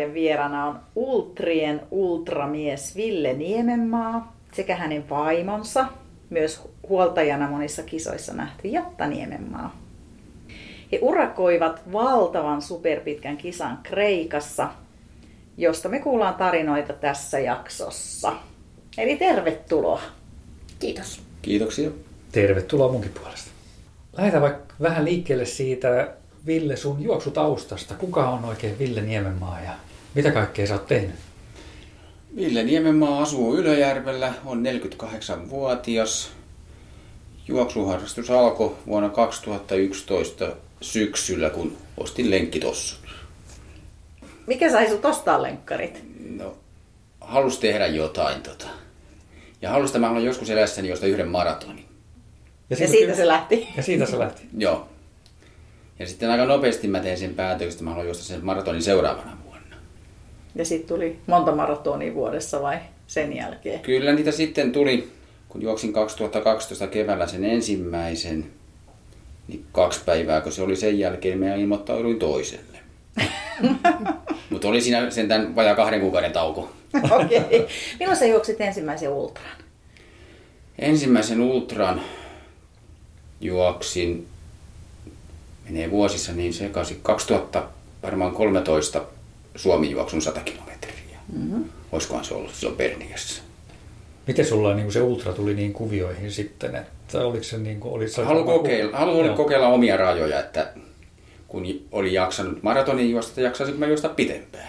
vieraiden vierana on Ultrien ultramies Ville Niemenmaa sekä hänen vaimonsa, myös huoltajana monissa kisoissa nähty Jatta Niemenmaa. He urakoivat valtavan superpitkän kisan Kreikassa, josta me kuullaan tarinoita tässä jaksossa. Eli tervetuloa. Kiitos. Kiitoksia. Tervetuloa munkin puolesta. Lähdetään vaikka vähän liikkeelle siitä, Ville, sun juoksutaustasta. Kuka on oikein Ville Niemenmaa ja mitä kaikkea sä oot tehnyt? Ville Niemenmaa asuu Ylöjärvellä, on 48-vuotias. Juoksuharrastus alkoi vuonna 2011 syksyllä, kun ostin lenkkitossut. Mikä sai sut ostaa lenkkarit? No, halus tehdä jotain tota. Ja halus, että mä haluan joskus elässäni josta yhden maratonin. Ja, ja siitä se lähti. Ja siitä se lähti. Joo. Ja sitten aika nopeasti mä tein sen päätöksen, että mä haluan juosta sen maratonin seuraavana vuonna. Ja sitten tuli monta maratonia vuodessa vai sen jälkeen? Kyllä niitä sitten tuli, kun juoksin 2012 keväällä sen ensimmäisen, niin kaksi päivää, kun se oli sen jälkeen, mä ilmoittauduin toiselle. Mutta oli siinä sentään vajaa kahden kuukauden tauko. Okei. Okay. Milloin sä juoksit ensimmäisen ultran? Ensimmäisen ultran juoksin, menee vuosissa niin sekaisin, 2000 varmaan 13 Suomi juoksun 100 kilometriä. Mm-hmm. Olisikohan se ollut silloin Perniässä. Miten sulla niin se ultra tuli niin kuvioihin sitten, että oliko se niin kuin, oli Haluan kokeilla, haluan kokeilla omia rajoja, että kun oli jaksanut maratonin juosta, että jaksaisinko mä juosta pitempään.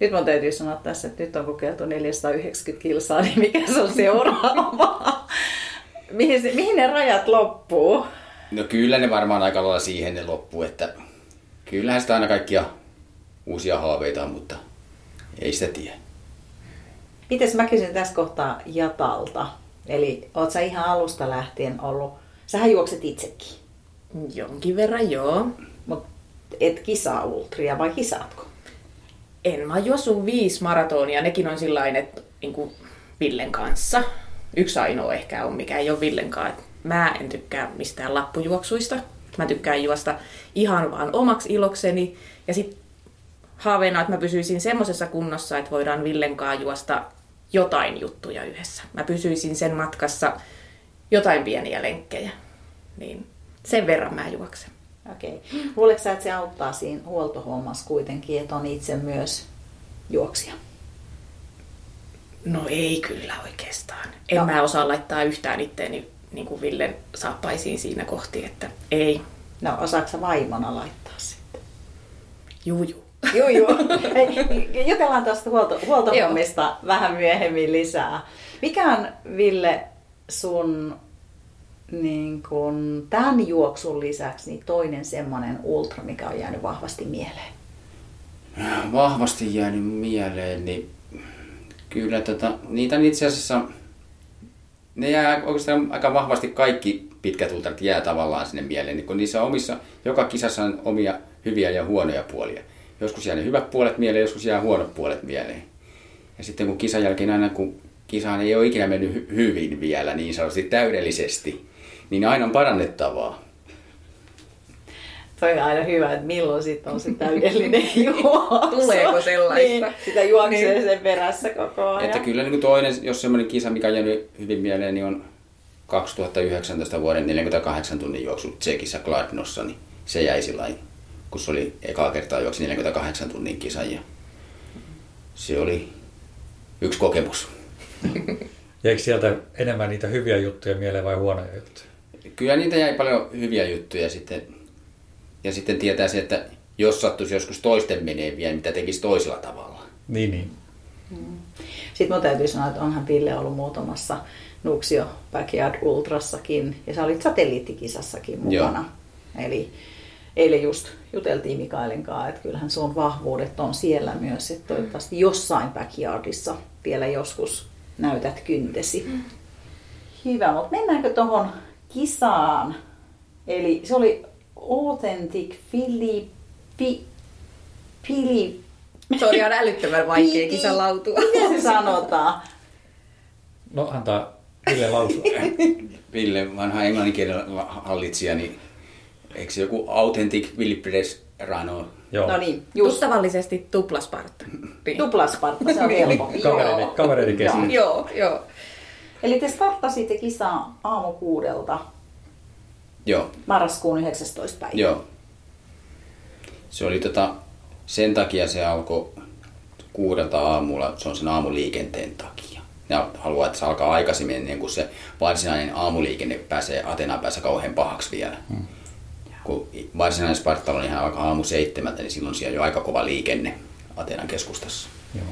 Nyt mun täytyy sanoa tässä, että nyt on kokeiltu 490 kilsaa, niin mikä se on seuraava? mihin, se, mihin ne rajat loppuu? No kyllä ne varmaan aika lailla siihen ne loppuu, että kyllähän sitä aina kaikkia uusia haaveita mutta ei sitä tiedä. Mites mä kysyn tässä kohtaa Jatalta. Eli oot sä ihan alusta lähtien ollut, sähän juokset itsekin. Jonkin verran joo. Mutta et kisaa ultria vai kisaatko? En mä juossut viisi maratonia, nekin on sillain, että niin kuin Villen kanssa. Yksi ainoa ehkä on, mikä ei ole Villen kanssa. Mä en tykkää mistään lappujuoksuista. Mä tykkään juosta ihan vaan omaksi ilokseni. Ja sitten haaveena, että mä pysyisin semmoisessa kunnossa, että voidaan Villen juosta jotain juttuja yhdessä. Mä pysyisin sen matkassa jotain pieniä lenkkejä. Niin sen verran mä juoksen. Okei. Luuletko että se auttaa siinä huoltohommassa kuitenkin, että on itse myös juoksija? No ei kyllä oikeastaan. En no. mä osaa laittaa yhtään itteeni niin kuin Villen saappaisiin siinä kohti, että ei. No osaatko vaimona laittaa sitten? Juu, juu. Juu. Hei, jutellaan tuosta huolto, huoltohommista vähän myöhemmin lisää. Mikä on, Ville, sun niin kun, tämän juoksun lisäksi niin toinen semmoinen ultra, mikä on jäänyt vahvasti mieleen? Vahvasti jäänyt mieleen, niin kyllä tota, niitä on itse asiassa, ne jää oikeastaan aika vahvasti kaikki pitkät ultrat jää tavallaan sinne mieleen, niin kun niissä omissa, joka kisassa on omia hyviä ja huonoja puolia. Joskus jää ne hyvät puolet mieleen, joskus jää huonot puolet mieleen. Ja sitten kun kisan jälkeen aina, kun kisaan ei ole ikinä mennyt hy- hyvin vielä niin sanotusti täydellisesti, niin aina on parannettavaa. Toi on aina hyvä, että milloin sitten on se täydellinen juoksu. Tuleeko sellaista? Niin, sitä juoksee niin. sen perässä koko ajan. Että kyllä niin toinen, jos semmoinen kisa, mikä on jäänyt hyvin mieleen, niin on 2019 vuoden 48 tunnin juoksu Tsekissä Gladnossa, niin se jäi sillä kun se oli ekaa kertaa juoksi 48 tunnin kisa ja se oli yksi kokemus. Jäikö sieltä enemmän niitä hyviä juttuja mieleen vai huonoja juttuja? Kyllä niitä jäi paljon hyviä juttuja sitten. Ja sitten tietää se, että jos sattuisi joskus toisten menee vielä, mitä tekisi toisella tavalla. Niin, niin. Mm. Sitten mun täytyy sanoa, että onhan Ville ollut muutamassa Nuksio Backyard Ultrassakin, ja sä olit satelliittikisassakin mukana. Joo. Eli eilen just juteltiin Mikaelin kanssa, että kyllähän sun vahvuudet on siellä myös, että toivottavasti jossain backyardissa vielä joskus näytät kyntesi. Mm. Hyvä, mutta mennäänkö tuohon kisaan? Eli se oli Authentic Filippi... Filip... Se oli ihan älyttömän vaikea kisalautua. Miten se sanotaan? No antaa Ville lausua. Ville, vanha englanninkielen hallitsija, niin eikö se joku Authentic Philippines Rano. Joo. No niin, just Tuttavallisesti tuplasparta. Niin. tuplaspartta, se on helppo. Kavereiden, kavereiden kesken. Joo, joo. Eli te starttasitte kisaa aamu kuudelta Joo, marraskuun 19. päivä. joo. Se oli tota, sen takia se alkoi kuudelta aamulla, se on sen aamuliikenteen takia. Ne haluaa, että se alkaa aikaisemmin ennen kuin se varsinainen aamuliikenne pääsee Atenaan päässä kauhean pahaksi vielä. Hmm. Kun varsinainen Spartalon ihan alkaa aamu seitsemältä, niin silloin siellä on jo aika kova liikenne Atenan keskustassa. Joo.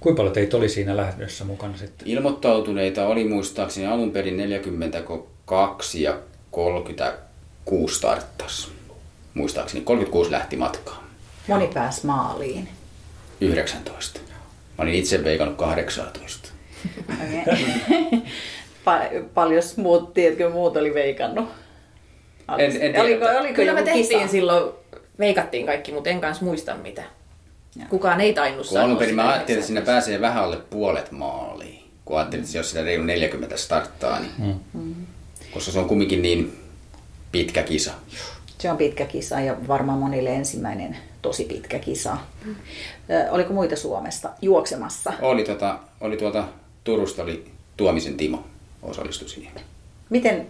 Kuinka paljon teitä oli siinä lähdössä mukana sitten? Ilmoittautuneita oli muistaakseni alun perin 42 ja 36 starttas. Muistaakseni 36 lähti matkaan. Moni pääsi maaliin. 19. Mä olin itse veikannut 18. Pa- paljon muut, tiedätkö, muut oli veikannut? En- en tiedä. oliko, oliko Kyllä me tehtiin kisa? silloin, veikattiin kaikki, mutta en kanssa muista mitä. Joo. Kukaan ei tainnut Kun alun sanoa perin sitä mä ajattelin, että siinä 19. pääsee vähän alle puolet maaliin. Kun ajattelin, että jos siinä reilu 40 starttaa, niin... Koska se on kumminkin niin pitkä kisa. Se on pitkä kisa ja varmaan monille ensimmäinen tosi pitkä kisa. Ö, Oliko muita Suomesta juoksemassa? Oli, tota, oli tuolta Turusta oli Tuomisen Timo osallistui siihen. Miten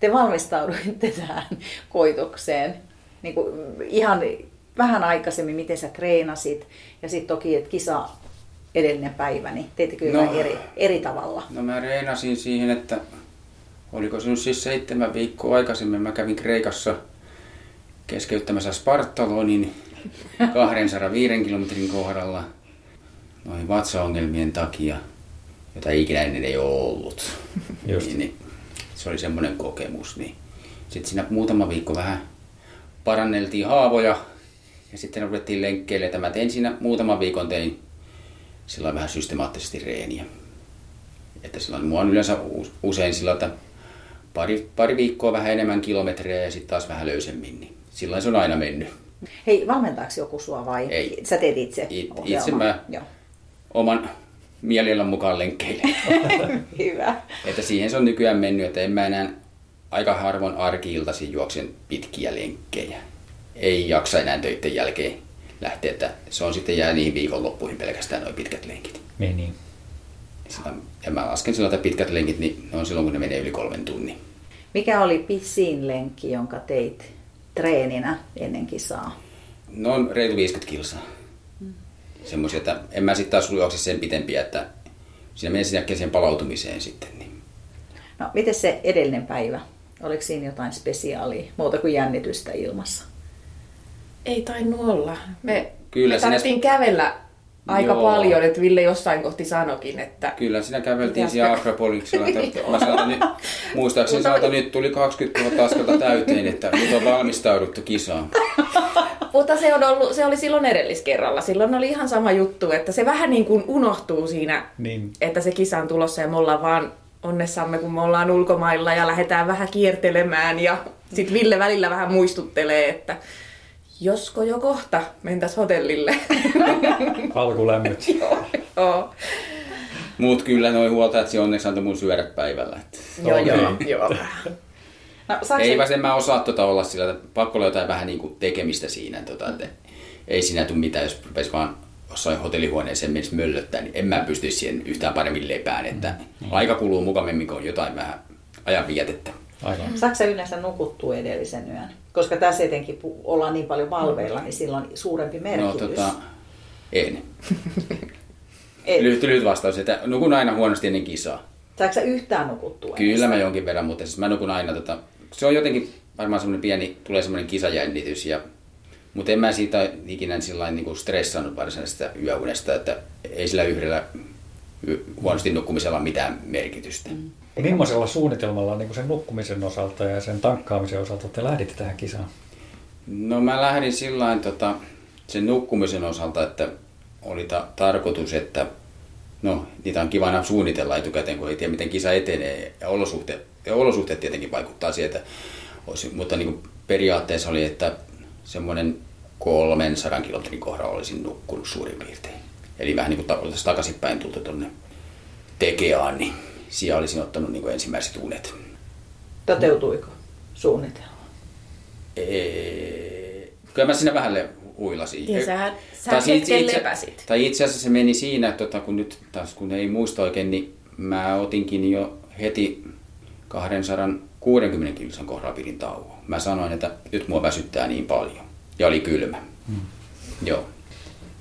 te valmistauduitte tähän koitokseen? Niin kuin ihan vähän aikaisemmin, miten sä treenasit ja sitten toki, että kisa edellinen päivä, niin teittekö No. no. eri, eri tavalla? No mä reenasin siihen, että oliko se nyt siis seitsemän viikkoa aikaisemmin. Mä kävin Kreikassa keskeyttämässä Spartalonin 205 kilometrin kohdalla noin vatsaongelmien takia, jota ikinä ennen ei ole ollut. Just. Niin, niin, se oli semmoinen kokemus. Niin. Sitten siinä muutama viikko vähän paranneltiin haavoja ja sitten ruvettiin lenkkeille. Tämä tein siinä muutaman viikon tein sillä vähän systemaattisesti reeniä. Että silloin mua on yleensä usein sillä, että pari, pari viikkoa vähän enemmän kilometrejä ja sitten taas vähän löysemmin. Niin silloin se on aina mennyt. Hei, valmentaako joku sua vai Ei. sä teet itse? It- itse mä. Joo. Oman mielialan mukaan lenkkeille. Hyvä. että siihen se on nykyään mennyt, että en mä enää aika harvoin arkiiltaisin juoksen pitkiä lenkkejä. Ei jaksa enää töiden jälkeen lähteä, että se on sitten jää niihin viikonloppuihin pelkästään noin pitkät lenkit. Niin, niin. Sitä, ja mä lasken silloin, että pitkät lenkit, niin ne on silloin, kun ne menee yli kolmen tunnin. Mikä oli pisin lenkki, jonka teit treeninä ennen kisaa? No on reilu 50 kilsaa. Semmoisia, että en mä sitten taas juokse sen pitempiä, että siinä menee sinne äkkiä siihen palautumiseen sitten. Niin. No, miten se edellinen päivä? Oliko siinä jotain spesiaalia, muuta kuin jännitystä ilmassa? Ei tainnut olla. Me, Kyllä, me sinä- tarvittiin kävellä aika Joo. paljon, että Ville jossain kohti sanokin, että Kyllä, siinä käveltiin siellä Akropoliksella. Että mä sanoin, nyt, muistaakseni Mutta sanoin, että nyt tuli 20 000 askelta täyteen, että nyt on valmistauduttu kisaan. Mutta se, on ollut, se oli silloin edelliskerralla. Silloin oli ihan sama juttu, että se vähän niin kuin unohtuu siinä, Niin. että se kisa on tulossa ja me ollaan vaan onnessamme, kun me ollaan ulkomailla ja lähdetään vähän kiertelemään. Ja sitten Ville välillä vähän muistuttelee, että josko jo kohta mentäs hotellille. Alkulämmöt. joo, Muut kyllä noin huoltajat se onneksi antoi mun syödä päivällä. Että joo, Okei. joo, joo. No, saako ei se- vaan en mä osaa tota olla sillä, että pakko olla jotain vähän niin kuin tekemistä siinä. Tota, että ei siinä tule mitään, jos rupesi vaan jossain hotellihuoneeseen menisi möllöttää, niin en mä pystyisi siihen yhtään paremmin lepään. Että aika kuluu mukavemmin, kun on jotain vähän ajan vietettä. Aivan. Saatko sä yleensä nukuttua edellisen yön? Koska tässä etenkin ollaan niin paljon valveilla, niin sillä on suurempi No merkitys. tota, en. Et, Lyhyt, lyhyt vastaus, että nukun aina huonosti ennen kisaa. saatko sä yhtään nukuttua? Kyllä mä jonkin verran, mutta siis mä nukun aina tota, se on jotenkin varmaan semmoinen pieni, tulee semmoinen kisajännitys ja mutta en mä siitä ikinä sillä niin kuin stressannut varsinaisesta yöunesta, että ei sillä yhdellä huonosti nukkumisella mitään merkitystä. Mm. Millaisella suunnitelmalla niin kuin sen nukkumisen osalta ja sen tankkaamisen osalta te lähditte tähän kisaan? No mä lähdin sillä tota, sen nukkumisen osalta, että oli ta- tarkoitus, että no niitä on kiva aina suunnitella etukäteen, kun ei tiedä miten kisa etenee ja olosuhteet, ja olosuhteet tietenkin vaikuttaa siihen, että olisi, mutta niin kuin periaatteessa oli, että semmoinen 300 kilometrin kohdalla olisin nukkunut suurin piirtein. Eli vähän niin kuin takaisinpäin tultu tuonne Tekeaan, niin siellä olisin ottanut niin kuin ensimmäiset unet. Toteutuiko suunnitelma? Ee, kyllä mä siinä vähän le- huilasin. Ja sä, sä Tai siis hetken itse- lepäsit. Tai itse asiassa se meni siinä, että tota, kun nyt taas kun ei muista oikein, niin mä otinkin jo heti 260 kilsan kohdalla pidin tauon. Mä sanoin, että nyt mua väsyttää niin paljon. Ja oli kylmä. Hmm. Joo.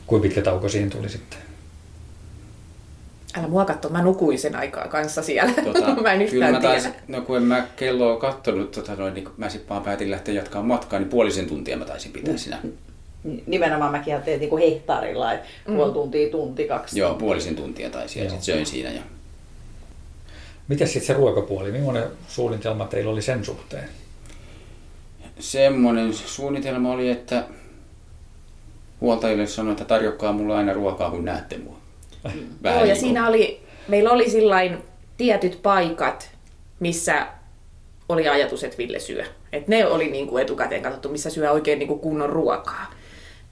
Kuinka pitkä tauko siihen tuli sitten? Älä mua katso, mä nukuin sen aikaa kanssa siellä. Tota, mä en kyllä yhtään mä tiedä. taisin, no kun en mä kelloa kattonut, tota, noin, niin mä sitten vaan päätin lähteä jatkaa matkaa, niin puolisen tuntia mä taisin pitää siinä. Nimenomaan mäkin ajattelin niin kuin hehtaarilla, että puoli tuntia, tunti, kaksi. Joo, puolisen tuntia taisin ja sitten söin siinä. Ja... Miten sitten se ruokapuoli? Millainen suunnitelma teillä oli sen suhteen? Semmoinen suunnitelma oli, että huoltajille sanoi, että tarjokkaa mulle aina ruokaa, kun näette mua. Joo, ja niin siinä oli, meillä oli sillain tietyt paikat, missä oli ajatus, että Ville syö. Et ne oli niin kuin etukäteen katsottu, missä syö oikein niin kuin kunnon ruokaa.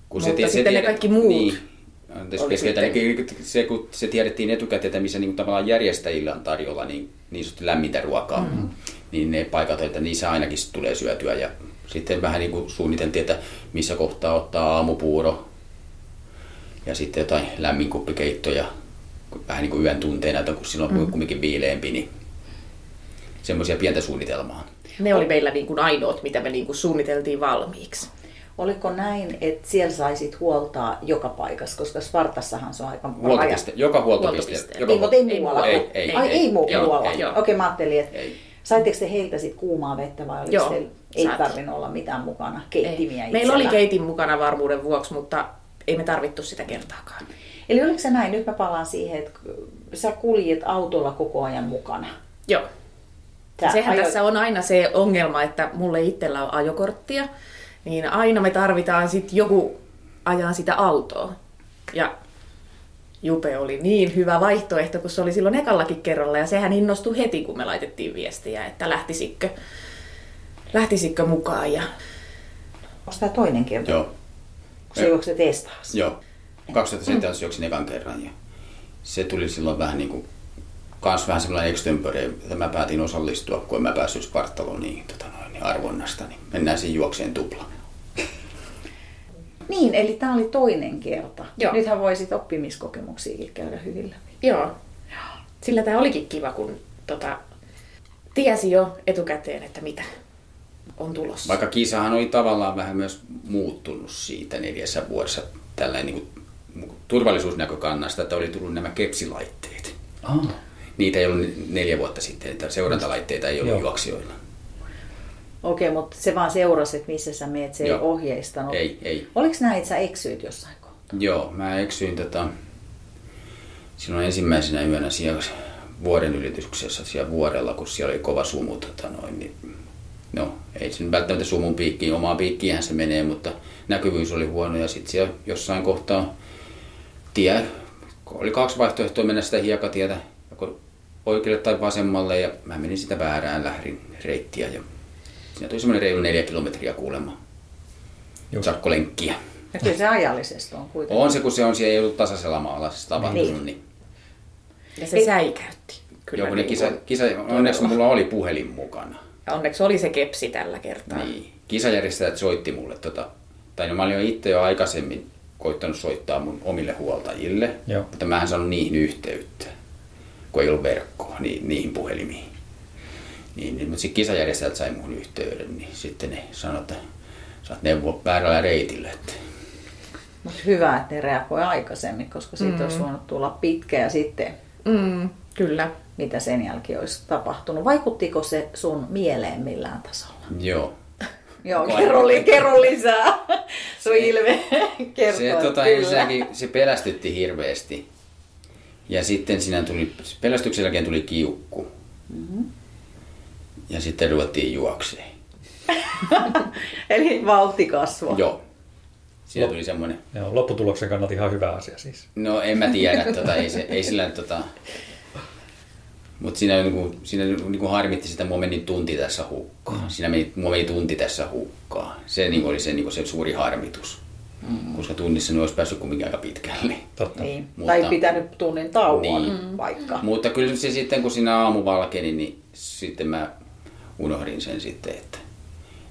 kun Mutta tie- sitten ne tiedät- kaikki muut Niin. Anteeksi, oli keskeytän. sitten- Niin, se, kun se tiedettiin etukäteen, että missä niin tavallaan järjestäjillä on tarjolla niin, niin sanotusti lämmintä ruokaa, mm. niin ne paikat, että niissä ainakin tulee syötyä. Ja sitten vähän niin kuin suunniteltiin, että missä kohtaa ottaa aamupuuro ja sitten jotain lämmin kuppikeittoja vähän niin kuin yön tunteina, että kun silloin on kumminkin viileempi, niin semmoisia pientä suunnitelmaa. Ne oli meillä niin kuin ainoat, mitä me niin kuin suunniteltiin valmiiksi. Oliko näin, että siellä saisit huoltaa joka paikassa, koska Spartassahan se on aika Huoltopiste, joka huoltopiste. Huoltopiste. Joka Ei, mutta ei Ei muualla. Ei, ei, Ai, ei. ei, muualla. ei. Okei, okay, mä ajattelin, että Ei. saitteko te heiltä sit kuumaa vettä vai oliko Joo, teillä, ei tarvinnut olla mitään mukana, keittimiä Ei. Meillä oli keitin mukana varmuuden vuoksi, mutta ei me tarvittu sitä kertaakaan. Eli oliko se näin, nyt mä palaan siihen, että sä kuljet autolla koko ajan mukana. Joo. Sä Sehän ajoit- tässä on aina se ongelma, että mulle itsellä on ajokorttia, niin aina me tarvitaan sitten joku ajaa sitä autoa. Ja Jupe oli niin hyvä vaihtoehto, kun se oli silloin ekallakin kerralla, ja sehän innostui heti, kun me laitettiin viestiä, että lähtisikö, lähtisikö mukaan. Ja Onko tämä toinen kerta? Joo. Kun se juokset testaas. Joo. 2007 juoksin ekan kerran ja se tuli silloin vähän niin kuin, kans vähän semmoinen extempore, että mä päätin osallistua, kun en mä päässyt Spartaloon niin, tota noin, niin arvonnasta, niin mennään siinä juokseen tupla. Niin, eli tämä oli toinen kerta. Joo. Nythän voisit oppimiskokemuksiakin käydä hyvin läpi. Joo. Sillä tämä olikin kiva, kun tota, tiesi jo etukäteen, että mitä on tulossa. Vaikka kisahan oli tavallaan vähän myös muuttunut siitä neljässä vuodessa tällainen niin kuin, turvallisuusnäkökannasta, että oli tullut nämä kepsilaitteet. Ah, Niitä ei ollut neljä vuotta sitten, että seurantalaitteita ei ollut Joo. juoksijoilla. Okei, mutta se vaan seurasi, että missä sä meet, se ei Joo. ohjeistanut. Ei, ei. Oliko näin, että sä eksyit jossain kohtaa? Joo, mä eksyin tota, silloin ensimmäisenä yönä siellä vuoden ylityksessä siellä vuorella, kun siellä oli kova sumu. Tota noin, niin, no, ei se nyt välttämättä sumun piikkiin, omaan piikkiinhän se menee, mutta näkyvyys oli huono ja sitten siellä jossain kohtaa tie, oli kaksi vaihtoehtoa mennä sitä hiekatietä, joko oikealle tai vasemmalle ja mä menin sitä väärään lähdin reittiä ja siinä tuli semmoinen reilu neljä kilometriä kuulemma. Sakkolenkkiä. Ja kyllä se ajallisesti on kuitenkin. On se, kun se on, siellä ei ollut tasaisella maalla se tapahtunut, Niin. niin. Ja se säikäytti. Kyllä Joo, kun ne niin kisa, kisa, onneksi mulla oli puhelin mukana. Ja onneksi oli se kepsi tällä kertaa. Niin. Kisajärjestäjät soitti mulle, tota, tai no mä olin jo itse jo aikaisemmin koittanut soittaa mun omille huoltajille, Joo. mutta mä en saanut niihin yhteyttä, kun ei ollut verkkoa niin, niihin puhelimiin. Niin, niin, mutta sitten kisajärjestäjät sai mun yhteyden, niin sitten ne sanoi, että sä oot neuvoa väärällä reitillä. Että Mutta hyvä, että ne reagoi aikaisemmin, koska siitä mm. olisi voinut tulla pitkä ja sitten Mm, kyllä. mitä sen jälkeen olisi tapahtunut. Vaikuttiko se sun mieleen millään tasolla? joo, Joo, kerro, li- kerro lisää. Sun ilme kertoo, Se, tota, ensinnäkin se pelästytti hirveästi. Ja sitten siinä tuli, pelästyksen jälkeen tuli kiukku. Mm-hmm. Ja sitten ruvettiin juokseen. Eli vauhti kasvoi. Joo. Siinä tuli semmoinen, joo, lopputuloksen kannalta ihan hyvä asia siis. no en mä tiedä, tota, ei, se, ei sillä tota, mutta siinä, niinku, siinä niinku harmitti sitä, mua meni tunti tässä hukkaan. Siinä meni, mua meni tunti tässä hukkaan. Se niinku oli se, niinku, se suuri harmitus. Mm. Koska tunnissa ne olisi päässyt kumminkin aika pitkälle. Totta. Niin. Mutta- Tai pitänyt tunnin tauon Niin. niin. vaikka. Mutta kyllä se sitten, kun siinä aamu valkeni, niin sitten mä unohdin sen sitten, että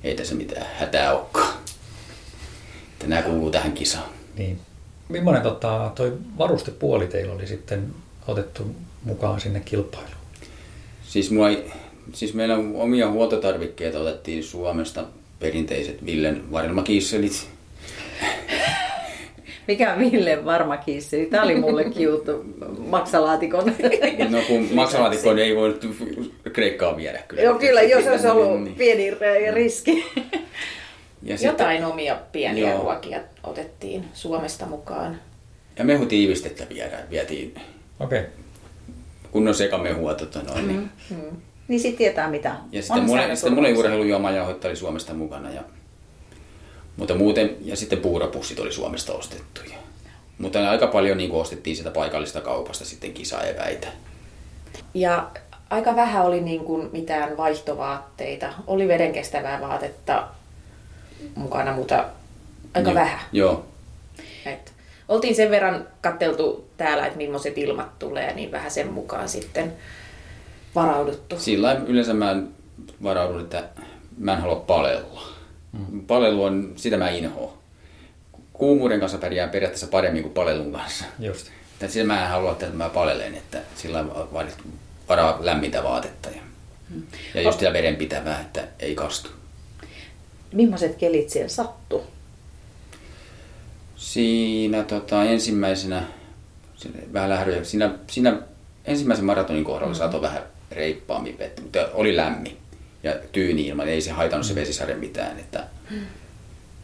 ei tässä mitään hätää olekaan. että nämä kuuluu tähän kisaan. Niin. Millainen tota, toi varustepuoli teillä oli sitten otettu mukaan sinne kilpailuun? Siis, ei, siis meillä omia huoltotarvikkeita otettiin Suomesta perinteiset Villen varjelmakisselit. Mikä on Villen varma kisseli? Tämä oli mulle juttu maksalaatikon. No kun maksalaatikkoon ei voi Kreikkaa viedä kyllä. Joo, kyllä, jos olisi ollut Niin. pieni riski. Ja, Jotain omia pieniä Joo. ruokia otettiin Suomesta mukaan. ja mehutiivistettä viedään, vietiin Okei. Okay. Kunnon sekamehua. Tota noin, niin. Niin sitten tietää mitä. Ja sitten On mulle, sitten mulle urheilujuomajauhetta oli Suomesta mukana. Ja, mutta muuten, ja sitten puuropussit oli Suomesta ostettuja. Mutta aika paljon niin ostettiin sitä paikallista kaupasta sitten kisaeväitä. Ja aika vähän oli niin kuin mitään vaihtovaatteita. Oli vedenkestävää vaatetta mukana, mutta aika Joo. vähän. Joo. Et oltiin sen verran katteltu täällä, että millaiset ilmat tulee, niin vähän sen mukaan sitten varauduttu. Sillä yleensä mä varaudun, että mä en halua palella. Mm. Palelu on, sitä mä inhoon. Kuumuuden kanssa pärjää periaatteessa paremmin kuin palelun kanssa. Just. Että sitä mä en halua, että mä palelen, että sillä varaa lämmintä vaatetta. Ja, ja just sitä vedenpitävää, että ei kastu. Millaiset kelit siellä sattuu? Siinä tota, ensimmäisenä, vähän lähdöjä, siinä, siinä ensimmäisen maratonin kohdalla mm-hmm. sato vähän reippaammin vettä, mutta oli lämmin ja tyyni ilman, ei se haitannut se vesisade mitään. Että,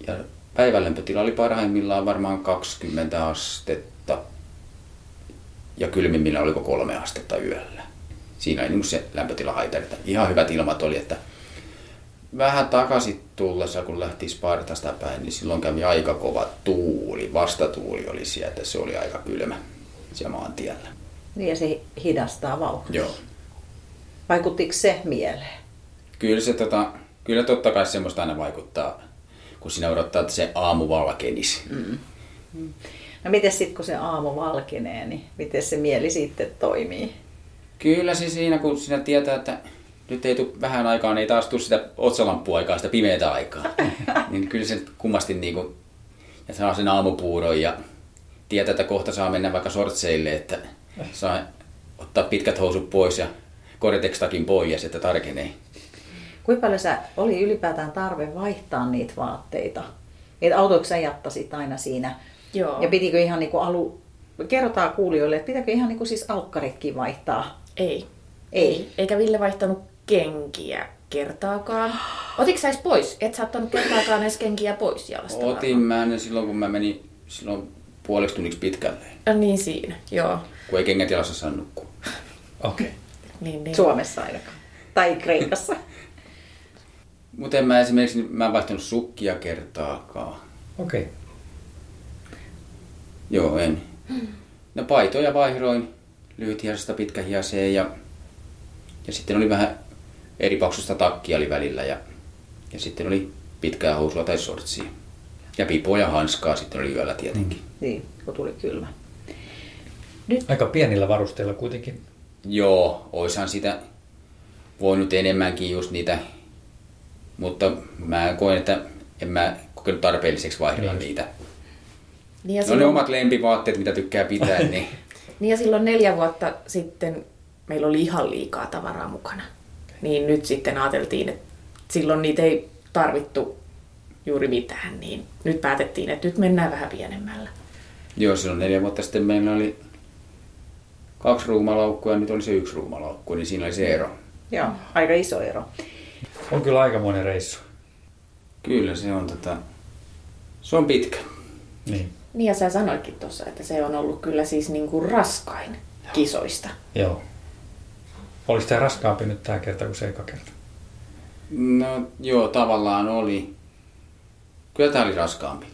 ja päivänlämpötila oli parhaimmillaan varmaan 20 astetta ja kylmimmillään oliko kolme astetta yöllä. Siinä ei niin se lämpötila haitari. Ihan hyvät ilmat oli, että vähän takaisin tullessa, kun lähti Spartasta päin, niin silloin kävi aika kova tuuli. Vastatuuli oli sieltä, se oli aika kylmä siellä maantiellä. Niin ja se hidastaa vauhtia. Joo. Vaikuttiko se mieleen? Kyllä se tota, kyllä totta kai semmoista aina vaikuttaa, kun sinä odottaa, että se aamu valkenisi. Mm. No miten sitten kun se aamu valkenee, niin miten se mieli sitten toimii? Kyllä se siinä, kun sinä tietää, että nyt ei tule vähän aikaan, ei taas tule sitä otsalampuaikaa, sitä pimeätä aikaa. niin kyllä se kummasti niin kuin, ja saa sen aamupuuron ja tietää, että kohta saa mennä vaikka sortseille, että saa ottaa pitkät housut pois ja Gore-Tex-takin pois, että tarkenee. Kuinka paljon sä oli ylipäätään tarve vaihtaa niitä vaatteita? Niitä autoiko sä jättäsit aina siinä? Joo. Ja pitikö ihan niin kuin alu... Kerrotaan kuulijoille, että pitääkö ihan niin kuin siis alkkaritkin vaihtaa? Ei. Ei. Eikä Ville vaihtanut kenkiä kertaakaan. Otitko sä edes pois? Et sä ottanut kertaakaan edes kenkiä pois jalasta Otin mä ne silloin, kun mä menin silloin puoleksi tunniksi pitkälle, varmaan? Niin siinä, joo. kun ei kengät jalassa saa nukkua. Okei. Okay. Niin, niin. Suomessa ainakaan. Tai Kreikassa. Mutta en mä esimerkiksi, mä en vaihtanut sukkia kertaakaan. Okei. Okay. Joo, en. No paitoja vaihdoin lyhythiasesta pitkähiaseen ja, ja sitten oli vähän eri paksusta takkia oli välillä ja, ja sitten oli pitkää housua tai sortsia. Ja pipoa ja hanskaa sitten oli yöllä tietenkin. niin, kun tuli kylmä. Aika pienillä varusteilla kuitenkin. Joo, oishan sitä voinut enemmänkin just niitä, mutta mä koen, että en mä kokenut tarpeelliseksi vaihdella Niin. niitä. Niin ja, No ne omat lempivaatteet, mitä tykkää pitää, niin niin ja silloin neljä vuotta sitten meillä oli ihan liikaa tavaraa mukana. Niin nyt sitten ajateltiin, että silloin niitä ei tarvittu juuri mitään, niin nyt päätettiin, että nyt mennään vähän pienemmällä. Joo, silloin neljä vuotta sitten meillä oli kaksi ruumalaukkua ja nyt oli se yksi ruumalaukku, niin siinä oli se ero. Joo, aika iso ero. On kyllä aikamoinen reissu. Kyllä se on tota, se on pitkä. Niin. Niin ja sä sanoitkin tuossa, että se on ollut kyllä siis niin kuin raskain kisoista. Joo. Olisi tämä raskaampi nyt tämä kerta kuin se eka kerta? No joo, tavallaan oli. Kyllä tämä oli raskaampi.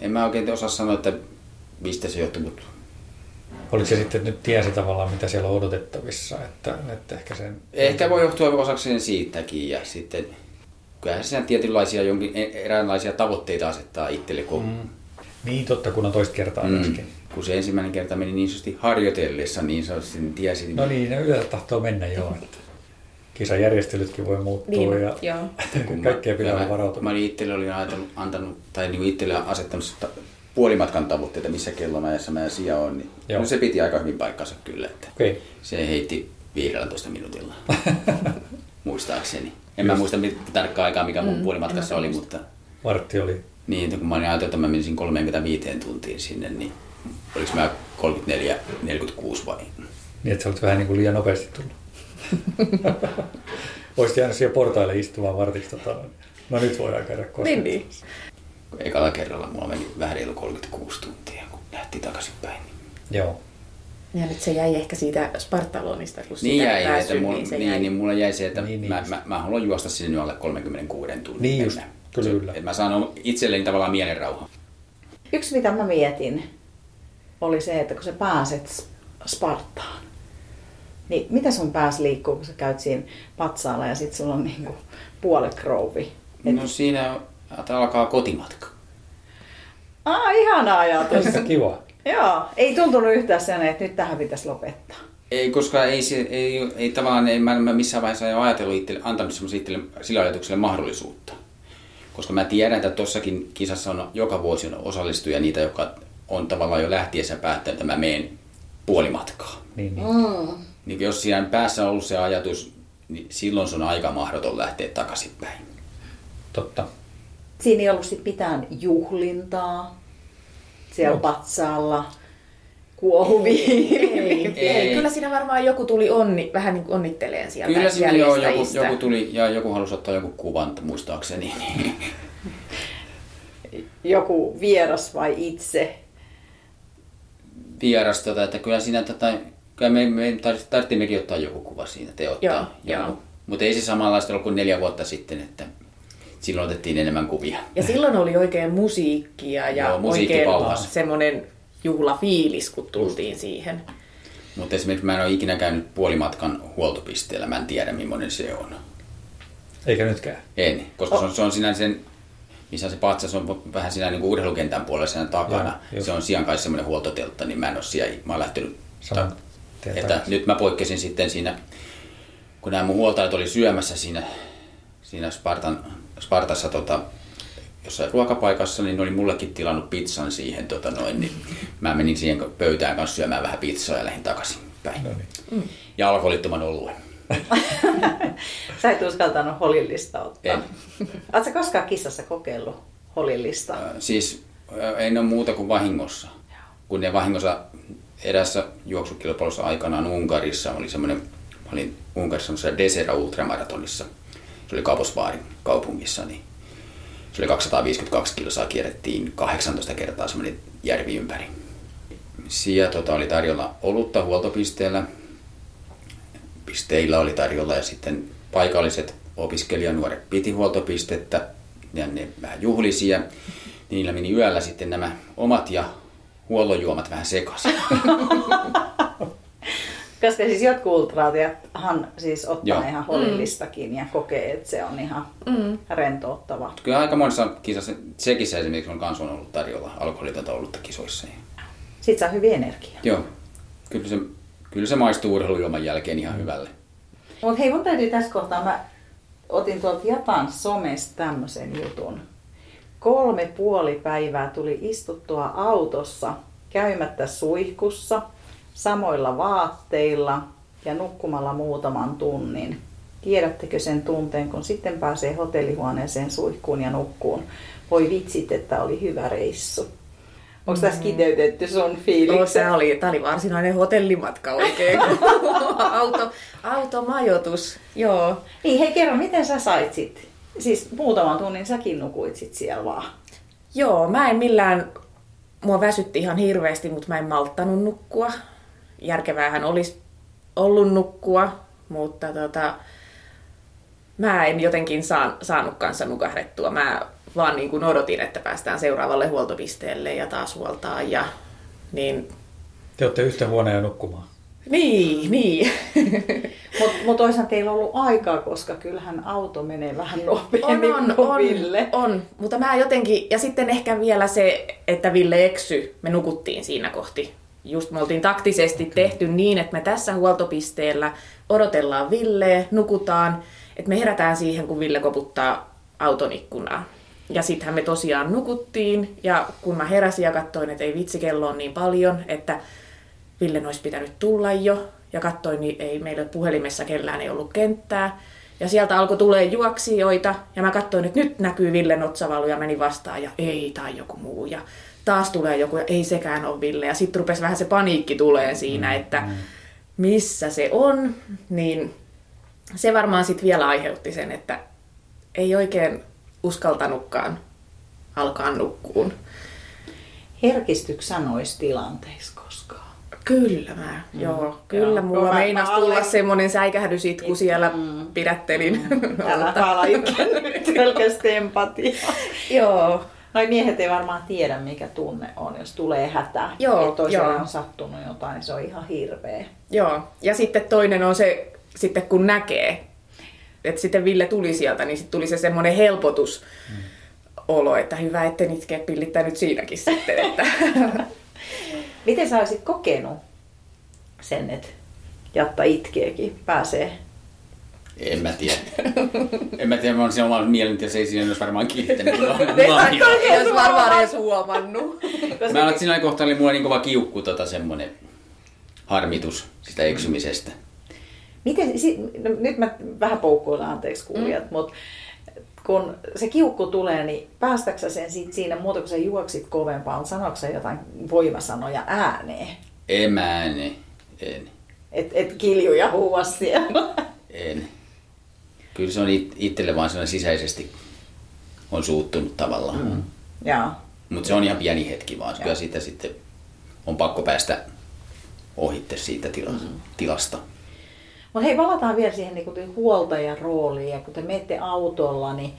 En mä oikein osaa sanoa, että mistä se johtui, mutta Oliko se sitten, että nyt tiesi tavallaan, mitä siellä on odotettavissa, että, että ehkä sen... ehkä voi johtua osakseen siitäkin ja sitten kyllähän siinä tietynlaisia jonkin, e- eräänlaisia tavoitteita asettaa itselle, kun mm. Niin totta, kun on toista kertaa mm. myöskin. kun se ensimmäinen kerta meni niin sanotusti harjoitellessa, niin sanotusti niin tiesi. No niin, ne yleensä tahtoo mennä joo. Että. kisan järjestelytkin voi muuttua Niin, ja joo. Kun kaikkea pitää olla mä, itselle olin ajatellut, antanut, tai niin itselle asettanut sitä puolimatkan tavoitteita, missä kellon ajassa mä sija on, niin Joo. no se piti aika hyvin paikkansa kyllä, että Okei. se heitti 15 minuutilla, muistaakseni. En mä muista mit- tarkkaa aikaa, mikä mun puolimatkassa oli, mutta Vartti oli. niin, että kun mä olin ajatellut, että mä menisin 35 tuntiin sinne, niin oliko mä 34, 46 vai? Niin, että sä olet vähän niin kuin liian nopeasti tullut. Olisit jäänyt siihen portaille istumaan vartiksi. Tota, no nyt voidaan käydä koskaan. Niin, niin. Ekalla kerralla mulla meni vähän reilu 36 tuntia, kun lähti takaisinpäin. Joo. Ja nyt se jäi ehkä siitä Spartalonista, kun Niin sitä jäi, päässyt, että mulla, niin se niin, jäi. niin mulla jäi se, että Niin, niin, mä, mä, mä, haluan juosta sinne nyt alle 36 tunnin Niin just, kyllä, Se- kyllä. Että mä saan itselleni tavallaan mielenrauha. Yksi mitä mä mietin oli se, että kun sä pääset Spartaan, niin mitä sun pääs liikkuu, kun sä käyt siinä patsaalla ja sit sulla on niinku puolet krouvi? Et, No siinä että alkaa kotimatka. Aa, ihana ajatus. Kiva. Joo, ei tuntunut yhtään sen, että nyt tähän pitäisi lopettaa. Ei, koska ei, se, ei, ei tavallaan, ei, mä, mä missään vaiheessa ei ole ajatellut itselle, antanut itselle, sillä ajatukselle mahdollisuutta. Koska mä tiedän, että tossakin kisassa on joka vuosi on osallistujia niitä, jotka on tavallaan jo lähtiessä päättänyt, että mä meen puolimatkaa. Niin, niin. Mm. Niin jos siinä päässä on ollut se ajatus, niin silloin se on aika mahdoton lähteä takaisinpäin. Totta. Siinä ei ollut sit mitään juhlintaa siellä No. patsaalla. Ei, ei. Ei. Kyllä siinä varmaan joku tuli onni, vähän niin kuin onnitteleen sieltä Kyllä siinä joo, joku, joku tuli ja joku halusi ottaa joku kuvan, muistaakseni. Niin. Joku vieras vai itse. Vieras, tota, että kyllä siinä tota, kyllä me, me tar- tarvittiin mekin ottaa joku kuva siinä, te ottaa. Joo, joo. Mutta ei se samanlaista ollut kuin neljä vuotta sitten, että silloin otettiin enemmän kuvia. Ja silloin oli oikein musiikkia ja Joo, musiikki oikein semmoinen juhlafiilis, kun tultiin siihen. Mutta esimerkiksi mä en ole ikinä käynyt puolimatkan huoltopisteellä, mä en tiedä millainen se on. Eikä nytkään. En, koska se on, se on sen, missä se patsas on vähän siinä niin kuin urheilukentän puolella siinä takana. Joo, just. se on sian kanssa semmoinen huoltoteltta, niin mä en ole siellä, mä oon lähtenyt Saman ta- tien että nyt mä poikkesin sitten siinä, kun nämä mun huoltajat oli syömässä siinä, siinä Spartan, Spartassa tota, jossain ruokapaikassa, niin ne oli mullekin tilannut pizzan siihen, tota noin, niin mä menin siihen pöytään kanssa syömään vähän pizzaa ja lähdin takaisin päin. No niin. Ja alkoholittoman oluen. Sä et uskaltanut holillista ottaa. En. Oletko koskaan kissassa kokeillut holillista? Ö, Siis ö, ei ole muuta kuin vahingossa. Kun ne vahingossa erässä juoksukilpailussa aikanaan Unkarissa oli semmoinen, mä olin Unkarissa semmoisessa Desera Ultramaratonissa. Se oli Kaposvaarin kaupungissa, niin se oli 252 kilsaa, kierrettiin 18 kertaa semmoinen järvi ympäri. Siellä tota, oli tarjolla olutta huoltopisteellä, pisteillä oli tarjolla ja sitten paikalliset opiskelijanuoret piti huoltopistettä ja ne vähän juhlisi ja niillä meni yöllä sitten nämä omat ja huollonjuomat vähän sekaisin. Koska siis jotkut ultraatijathan siis ottaa Joo. ihan holillistakin ja kokee, että se on ihan mm. rentouttava. Kyllä aika monessa kisassa, Tsekissä esimerkiksi on kans on ollut tarjolla alkoholitonta ollutta kisoissa. Sitten saa hyvin energiaa. Joo, kyllä se, kyllä se maistuu urheilujuoman jälkeen ihan hyvälle. Mutta hei, mun täytyy tässä kohtaa, mä otin tuolta Jatan somesta tämmöisen jutun. Kolme puoli päivää tuli istuttua autossa, käymättä suihkussa, samoilla vaatteilla ja nukkumalla muutaman tunnin. Tiedättekö sen tunteen, kun sitten pääsee hotellihuoneeseen suihkuun ja nukkuun? Voi vitsit, että oli hyvä reissu. Onko tässä kiteytetty sun fiilikset? se oli, tää oli varsinainen hotellimatka oikein. Auto, automajoitus, joo. Niin, hei kerro, miten sä sait sit? Siis muutaman tunnin säkin nukuit sit siellä vaan. Joo, mä en millään, mua väsytti ihan hirveästi, mutta mä en malttanut nukkua. Järkeväähän olisi ollut nukkua, mutta tota, mä en jotenkin saan, saanut kanssa nukahdettua. Mä vaan niin kuin odotin, että päästään seuraavalle huoltopisteelle ja taas huoltaa. Ja, niin, Te olette yhtä huoneen nukkumaan. Niin, niin. Mutta mut toisaalta teillä on ollut aikaa, koska kyllähän auto menee vähän On, nopeammin on, kuin on, Ville. on, mutta mä jotenkin, ja sitten ehkä vielä se, että Ville eksy, me nukuttiin siinä kohti just me oltiin taktisesti tehty niin, että me tässä huoltopisteellä odotellaan Villeä, nukutaan, että me herätään siihen, kun Ville koputtaa auton ikkunaa. Ja sittenhän me tosiaan nukuttiin, ja kun mä heräsin ja katsoin, että ei vitsi, kello on niin paljon, että Ville olisi pitänyt tulla jo, ja katsoin, niin ei meillä puhelimessa kellään ei ollut kenttää. Ja sieltä alkoi tulee juoksijoita, ja mä katsoin, että nyt näkyy Ville otsavalu, ja meni vastaan, ja ei, tai joku muu. Ja taas tulee joku, ja ei sekään ole Ville. Ja sitten rupesi vähän se paniikki tulee siinä, mm, että missä se on. Niin se varmaan sitten vielä aiheutti sen, että ei oikein uskaltanutkaan alkaa nukkuun. Herkistyykö sanois tilanteissa koskaan? Kyllä mä, mm. joo. Kyllä joo. mulla meinas tulla alle... semmonen säikähdysitku mm. siellä mm. pidättelin. Mm. Älä hala nyt pelkästään empatia. joo. Noi miehet ei varmaan tiedä, mikä tunne on, jos tulee hätä. Joo, ja toisella joo. on sattunut jotain, se on ihan hirveä. Joo, ja sitten toinen on se, sitten kun näkee, että sitten Ville tuli sieltä, niin sitten tuli se semmoinen helpotus mm. olo, että hyvä, etten itke pillittänyt siinäkin sitten. Että. Miten sä olisit kokenut sen, että Jatta itkeekin pääsee en mä tiedä. en mä tiedä, mä oon siinä omalla mielin, ja se ei siinä olisi varmaan kiinnittänyt. Ei olisi varmaan edes huomannut. mä olen siinä kohtaa oli mulla niin kova kiukku tota semmonen harmitus sitä eksymisestä. Miten, no, nyt mä vähän poukkoilen, anteeksi kuulijat, mm. mutta kun se kiukku tulee, niin päästäksä sen siitä siinä muuta, kun sä juoksit kovempaan, sanoiko sä jotain voimasanoja ääneen? En mä ääne, en. Et, et kiljuja huuas siellä? En. Kyllä se on itselle vaan sellainen sisäisesti on suuttunut tavallaan. Mm. Mutta se on ihan pieni hetki vaan. Kyllä siitä sitten on pakko päästä ohitte siitä tilasta. Mm. tilasta. Mutta hei, palataan vielä siihen niin huoltajan rooliin. Ja kun te menette autolla, niin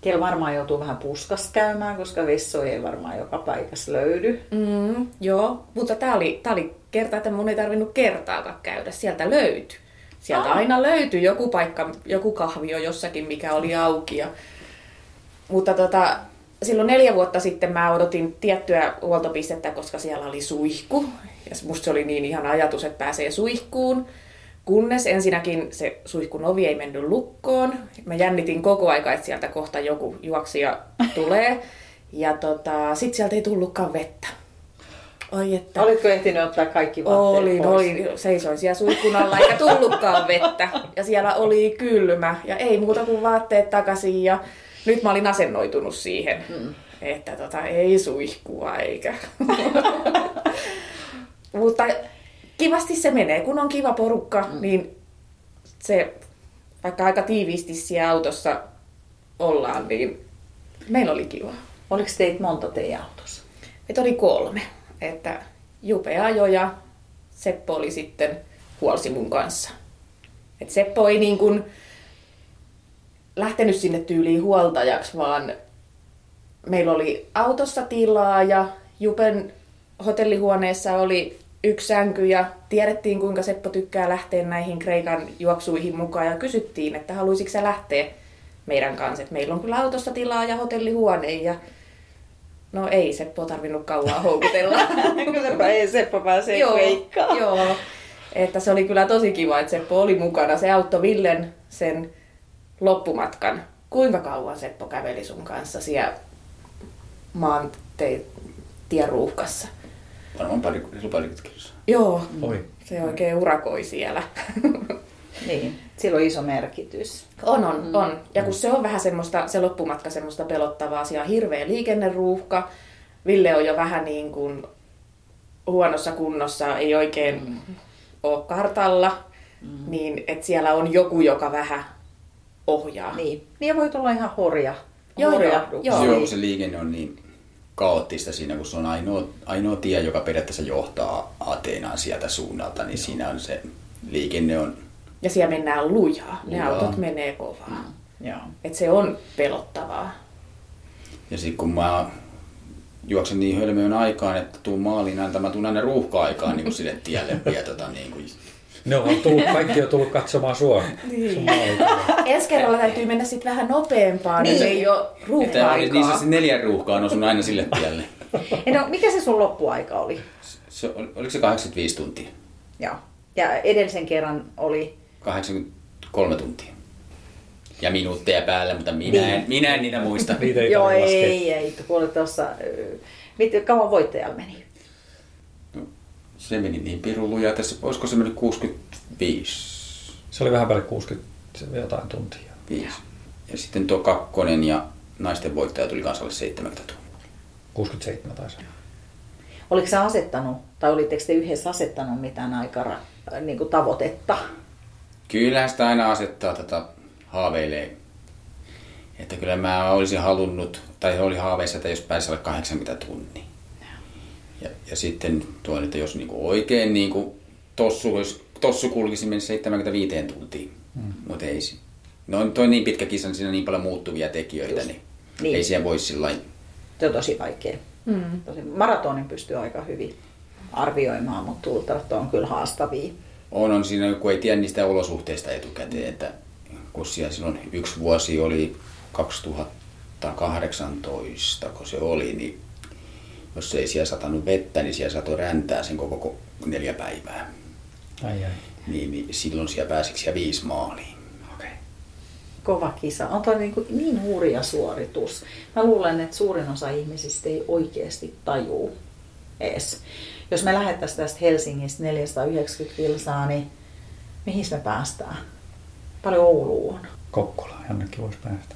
teillä varmaan joutuu vähän puskas käymään, koska vessoja ei varmaan joka paikassa löydy. Mm, joo, mutta tämä oli, tää oli kerta, että mun ei tarvinnut kertaakaan käydä. Sieltä löytyi. Sieltä ah. aina löytyi joku paikka, joku kahvio jossakin, mikä oli auki. Ja... Mutta tota, silloin neljä vuotta sitten mä odotin tiettyä huoltopistettä, koska siellä oli suihku. Ja musta se oli niin ihan ajatus, että pääsee suihkuun. Kunnes ensinnäkin se suihkun ovi ei mennyt lukkoon. Mä jännitin koko aika, että sieltä kohta joku juoksija tulee. Ja tota, sit sieltä ei tullutkaan vettä. Oi, että... Olitko ehtinyt ottaa kaikki vaatteet olin, pois? Olin, seisoin siellä suihkun alla eikä tullutkaan vettä. Ja siellä oli kylmä ja ei muuta kuin vaatteet takaisin. Ja nyt mä olin asennoitunut siihen, hmm. että tota, ei suihkua eikä. Mutta kivasti se menee. Kun on kiva porukka, mm. niin se, vaikka aika tiiviisti siellä autossa ollaan, niin meillä oli kiva. Oliko teitä monta teidän autossa? Meitä oli kolme. Että Jupe ajoi ja Seppo oli sitten huolsi mun kanssa. Et Seppo ei niin kuin lähtenyt sinne tyyliin huoltajaksi, vaan meillä oli autossa tilaa ja Jupen hotellihuoneessa oli yksi sänky ja tiedettiin kuinka Seppo tykkää lähteä näihin Kreikan juoksuihin mukaan ja kysyttiin, että haluaisitko sä lähteä meidän kanssa. Et meillä on kyllä autossa tilaa ja hotellihuone ja no ei Seppo tarvinnut kauan houkutella. Seppo ei Seppo pääsee joo, Joo, että se oli kyllä tosi kiva, että Seppo oli mukana. Se auttoi Villen sen loppumatkan. Kuinka kauan Seppo käveli sun kanssa siellä maantien ruuhkassa? Varmaan pari, parikymmentä kilsaa. Joo, Oi. se oikein urakoi siellä. niin, sillä on iso merkitys. On, on, mm. on. Ja kun se on vähän semmoista, se loppumatka semmoista pelottavaa, siellä on hirveä liikenneruuhka. Ville on jo vähän niin kuin huonossa kunnossa, ei oikein mm. ole kartalla. Mm. Niin, että siellä on joku, joka vähän ohjaa. Niin, niin voi tulla ihan horja. Joo, joo, joo. joo. se liikenne on niin kaoottista siinä, kun se on ainoa, ainoa tie, joka periaatteessa johtaa Ateenaan sieltä suunnalta, niin siinä on se liikenne on... Ja siellä mennään lujaa. Ne lujaa. autot menee kovaa. Mm. Joo. Et se on pelottavaa. Ja sitten kun mä juoksen niin hölmöön aikaan, että tuun maaliin antamaan, mä tuun aina ruuhka-aikaan niin sille tielle vielä tota, niin kuin ne on tullut, kaikki on tullut katsomaan sua. Niin. Ensi kerralla täytyy mennä sitten vähän nopeampaan, niin ei ole ruuhka-aikaa. Niin se neljän ruuhkaa on sun aina sille tielle. no, mikä se sun loppuaika oli? Se, ol- oliko se 85 tuntia? Joo. Ja edellisen kerran oli 83 tuntia. Ja minuutteja päällä, mutta minä en, Niin. minä en niitä muista. Niitä ei Joo, ei, ei. Kun oli tuossa, miten kauan voittajalla meni? Se meni niin pirun lujaa tässä. Olisiko se mennyt 65? Se oli vähän päälle 60 jotain tuntia. Viisi. Ja sitten tuo kakkonen ja naisten voittaja tuli kanssa alle 70 tuntia. 67 taisi. Oliko se asettanut, tai olitteko te yhdessä asettanut mitään aikara, niin kuin tavoitetta? Kyllähän sitä aina asettaa tätä haaveilee. Että kyllä mä olisin halunnut, tai oli haaveissa, että jos pääsi alle 80 tunnia. Ja, ja sitten tuo, että jos niinku oikein niinku tossu, olisi- tossu kulkisi mennä 75 tuntiin. Mm. Mutta ei se. No toi niin pitkä kisa, niin siinä on niin paljon muuttuvia tekijöitä, niin, Niin. ei siellä voi sillä lailla- Se on tosi vaikea. Mm. Tosi, maratonin pystyy aika hyvin arvioimaan, mutta ultrat on kyllä haastavia. on, on siinä, kun ei tiedä niistä olosuhteista etukäteen, että kun siellä silloin yksi vuosi oli 2018, kun se oli, niin jos ei siellä satanut vettä, niin siellä satoi räntää sen koko ko- neljä päivää. Ai ai. Niin, niin silloin siellä pääsikö siellä viisi maaliin. Okei. Kova kisa. On toi niin, kuin niin hurja suoritus. Mä luulen, että suurin osa ihmisistä ei oikeasti tajuu edes. Jos me lähettäisiin tästä Helsingistä 490 kilsaa, niin mihin me päästään? Paljon Oulu on. Kokkola, jonnekin voisi päästä.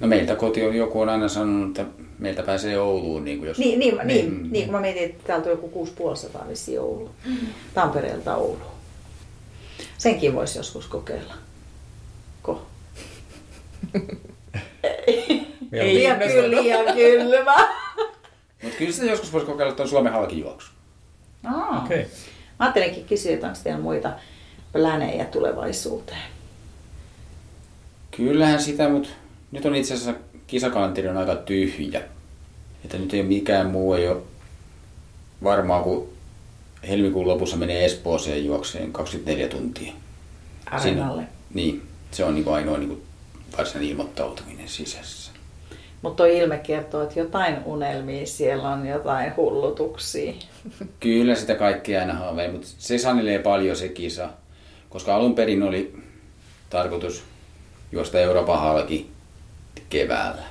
No meiltä koti on joku on aina sanonut, että meiltä pääsee Ouluun. Niin kuin jos... Niin, niin, niin, niin, Mm. niin, kun mä mietin, että täältä on joku 6500 vissi Oulu. Tampereelta Oulu. Senkin voisi joskus kokeilla. Ko? Vielä Liian kyllä, liian kylmä. Mutta kyllä sitä joskus voisi kokeilla tuon Suomen halkijuoksu. Aa. Okei. Okay. Mä ajattelinkin kysyä, että onko teillä muita plänejä tulevaisuuteen. Kyllähän sitä, mutta nyt on itse asiassa kisakanteri on aika tyhjä. Että nyt ei ole mikään muu, ei ole varmaan kun helmikuun lopussa menee Espooseen juokseen 24 tuntia. Areenalle. niin, se on niin ainoa niin varsinainen ilmoittautuminen sisässä. Mutta tuo ilme kertoo, että jotain unelmia siellä on, jotain hullutuksia. Kyllä sitä kaikkea aina haaveilee, mutta se sanelee paljon se kisa, koska alun perin oli tarkoitus juosta Euroopan halki keväällä.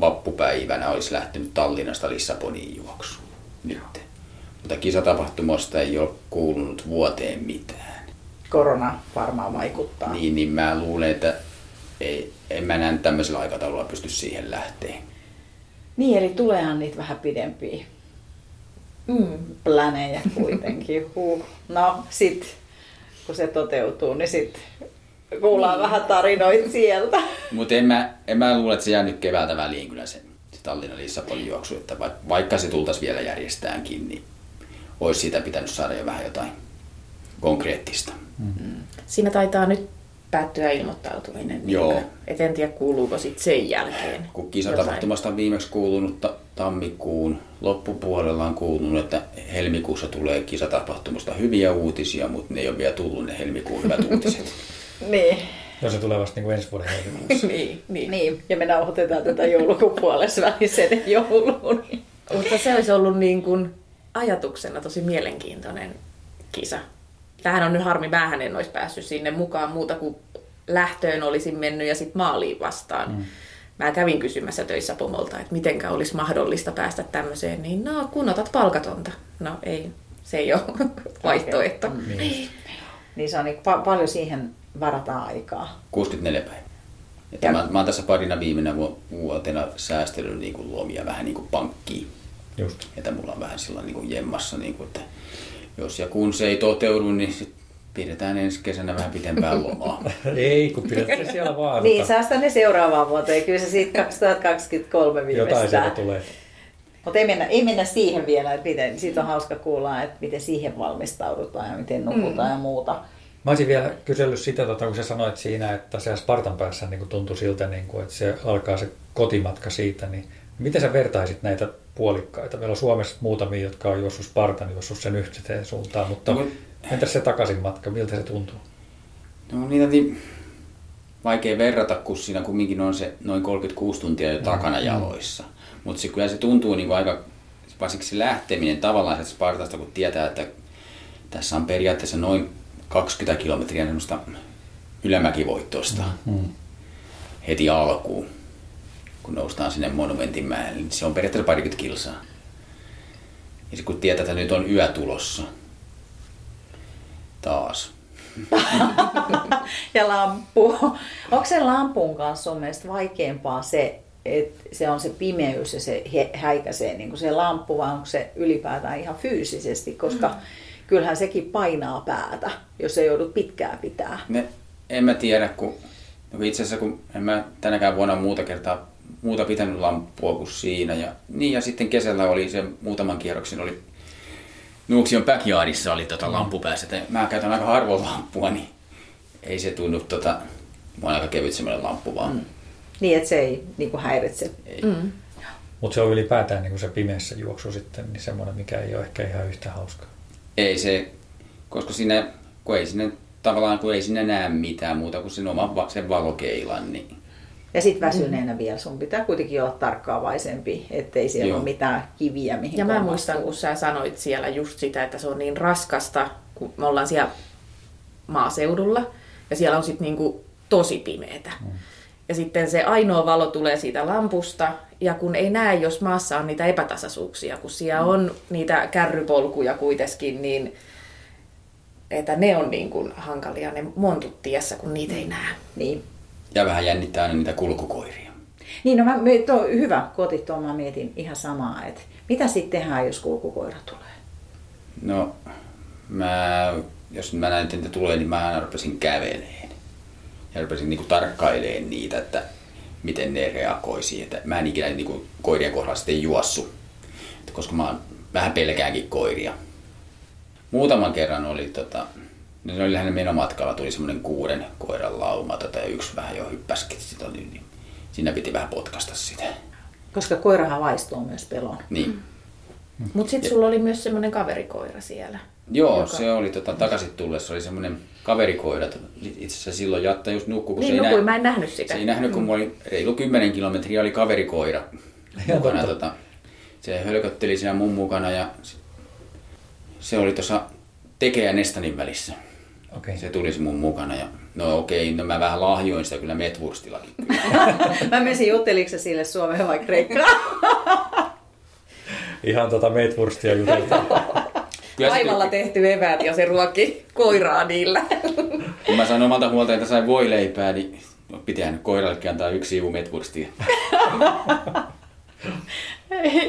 Vappupäivänä olisi lähtenyt Tallinnasta Lissaboniin juoksu nyt. Mutta kisatapahtumasta ei ole kuulunut vuoteen mitään. Korona varmaan vaikuttaa. Niin, niin mä luulen, että ei, en mä näe tämmöisellä aikataululla pysty siihen lähteä. Niin, eli tuleehan niitä vähän pidempiä Mm. plänejä kuitenkin. Huh. No, sit kun se toteutuu, niin sit kuullaan vähän tarinoita sieltä. Mutta en mä, en mä luule, että se jää nyt keväältä väliin kyllä se, se Tallinnan Lissabonin juoksu. Että vaikka, se tultaisi vielä järjestäänkin, niin olisi siitä pitänyt saada jo vähän jotain konkreettista. Siinä taitaa nyt päättyä ilmoittautuminen. Joo. niinkö? Et en tiedä, kuuluuko sit sen jälkeen. Kun kisatapahtumasta on viimeksi kuulunut ta- tammikuun loppupuolella on kuulunut, että helmikuussa tulee kisatapahtumasta hyviä uutisia, mutta ne ei ole vielä tullut ne helmikuun hyvät uutiset. Niin. Jos se tulee vasta niin kuin ensi vuoden helmikuussa. niin, niin. niin. Ja me nauhoitetaan tätä joulukuun puolessa välissä ennen jouluun. Mutta se olisi ollut niin kuin ajatuksena tosi mielenkiintoinen kisa. Tähän on nyt harmi, mähän en olisi päässyt sinne mukaan muuta kuin lähtöön olisin mennyt ja sitten maaliin vastaan. Mm. Mä kävin kysymässä töissä pomolta, että mitenkä olisi mahdollista päästä tämmöiseen, niin no kun otat palkatonta. No ei, se ei ole vaihtoehto. Niin. niin se on niin, pa- paljon siihen varataan aikaa. 64 päivää. Että mä, mä oon tässä parina viimeinä vu- vuotena säästellyt niin kuin luomia vähän niin kuin pankkiin. Just. Että mulla on vähän sillä niin kuin jemmassa, niin kuin, että jos ja kun se ei toteudu, niin sit pidetään ensi kesänä vähän pitempään lomaa. Ei, kun pidätte siellä vaan. Niin, säästä ne seuraavaan vuoteen. Kyllä se siitä 2023 Jotain sieltä viimeistään. tulee. Mutta ei mennä, ei mennä siihen vielä, että miten, siitä on hauska kuulla, että miten siihen valmistaudutaan ja miten nukutaan mm. ja muuta. Mä olisin vielä kysellyt sitä, tota, kun sä sanoit siinä, että se Spartan päässä niin tuntui siltä, niin kuin, että se alkaa se kotimatka siitä, niin miten sä vertaisit näitä puolikkaita? Meillä on Suomessa muutamia, jotka on juossut Spartan, juossut sen yhteen suuntaan, mutta No, entäs se takaisin matka, miltä se tuntuu? No niitä niin vaikea verrata, kun siinä kumminkin on se noin 36 tuntia jo takana jaloissa. Mutta se, kyllä se tuntuu niin kuin aika varsinkin se lähteminen tavallaan sieltä Spartasta, kun tietää, että tässä on periaatteessa noin 20 kilometriä semmoista ylämäkivoittoista mm. heti alkuun, kun noustaan sinne monumentin mäelle, niin se on periaatteessa parikymmentä kilsaa. Ja kun tietää, että nyt on yö tulossa, taas. ja lamppu. Onko se lampun kanssa on mielestä vaikeampaa se, että se on se pimeys ja se häikäisee niin kuin se lamppu, vai onko se ylipäätään ihan fyysisesti, koska mm. Kyllähän sekin painaa päätä, jos ei joudut pitkään pitää. Ne, en mä tiedä, kun no itse asiassa kun en mä tänäkään vuonna muuta kertaa muuta pitänyt lamppua kuin siinä. Ja, niin ja sitten kesällä oli se muutaman kierroksen oli Nuuksion backyardissa oli tota lampu päässä. Että mä käytän aika harvoin lamppua, niin ei se tunnu tota, mä aika kevyt semmoinen lamppu vaan. Mm. Niin, että se ei niin kuin häiritse. Ei. Mm. Mutta se on ylipäätään niin kuin se pimeässä juoksu sitten niin semmoinen, mikä ei ole ehkä ihan yhtä hauskaa. Ei se, koska sinne, kun ei sinne tavallaan kun ei sinne näe mitään muuta kuin sen oman sen valokeilan, niin ja sitten väsyneenä mm. vielä sun pitää kuitenkin olla tarkkaavaisempi, ettei siellä Joo. ole mitään kiviä, mihin Ja mä muistan, kun sä sanoit siellä just sitä, että se on niin raskasta, kun me ollaan siellä maaseudulla, ja siellä on sitten niinku tosi pimeetä. Mm. Ja sitten se ainoa valo tulee siitä lampusta, ja kun ei näe, jos maassa on niitä epätasaisuuksia, kun siellä mm. on niitä kärrypolkuja kuitenkin, niin että ne on niin kuin hankalia, ne montut tiessä, kun niitä ei näe. Niin. Ja vähän jännittää aina niitä kulkukoiria. Niin, no mä, to, hyvä, kun otit tuon, mä mietin ihan samaa, että mitä sitten tehdään, jos kulkukoira tulee? No, mä, jos mä näin, että tulee, niin mä rupesin käveleen. Ja rupesin niinku tarkkailemaan niitä, että miten ne reagoisi. Että mä en ikinä niinku koirien kohdalla sitten juossu, koska mä vähän pelkäänkin koiria. Muutaman kerran oli tota, niin se oli lähinnä menomatkalla, tuli semmoinen kuuden koiran lauma tota, ja yksi vähän jo hyppäskin sitä, niin, niin siinä piti vähän potkasta sitä. Koska koirahan vaistuu myös pelon. Niin. Mm. Mutta sitten sulla oli myös semmoinen kaverikoira siellä. Joo, joka... se oli tota, takaisin tullessa, oli semmoinen kaverikoira. Itse asiassa silloin Jatta just nukkui. Niin, nukkui, nä... mä en nähnyt sitä. Se ei nähnyt, kun mm. oli reilu 10 kilometriä oli kaverikoira mukana. Tota, se hölkötteli siellä mun mukana ja se oli tuossa Tekee ja Nestanin välissä. Okay. Se tulisi mun mukana ja no okei, okay, no mä vähän lahjoin sitä kyllä Metwurstillakin. mä menisin jutteliko sille Suomeen vai Kreikkaan? Ihan tota Metwurstia juteltaan. Aivalla tehty eväät ja se ruokki koiraa niillä. Kun mä sain omalta huolta, että sain voileipää, niin pitää koirallekin antaa yksi siivu Metwurstia.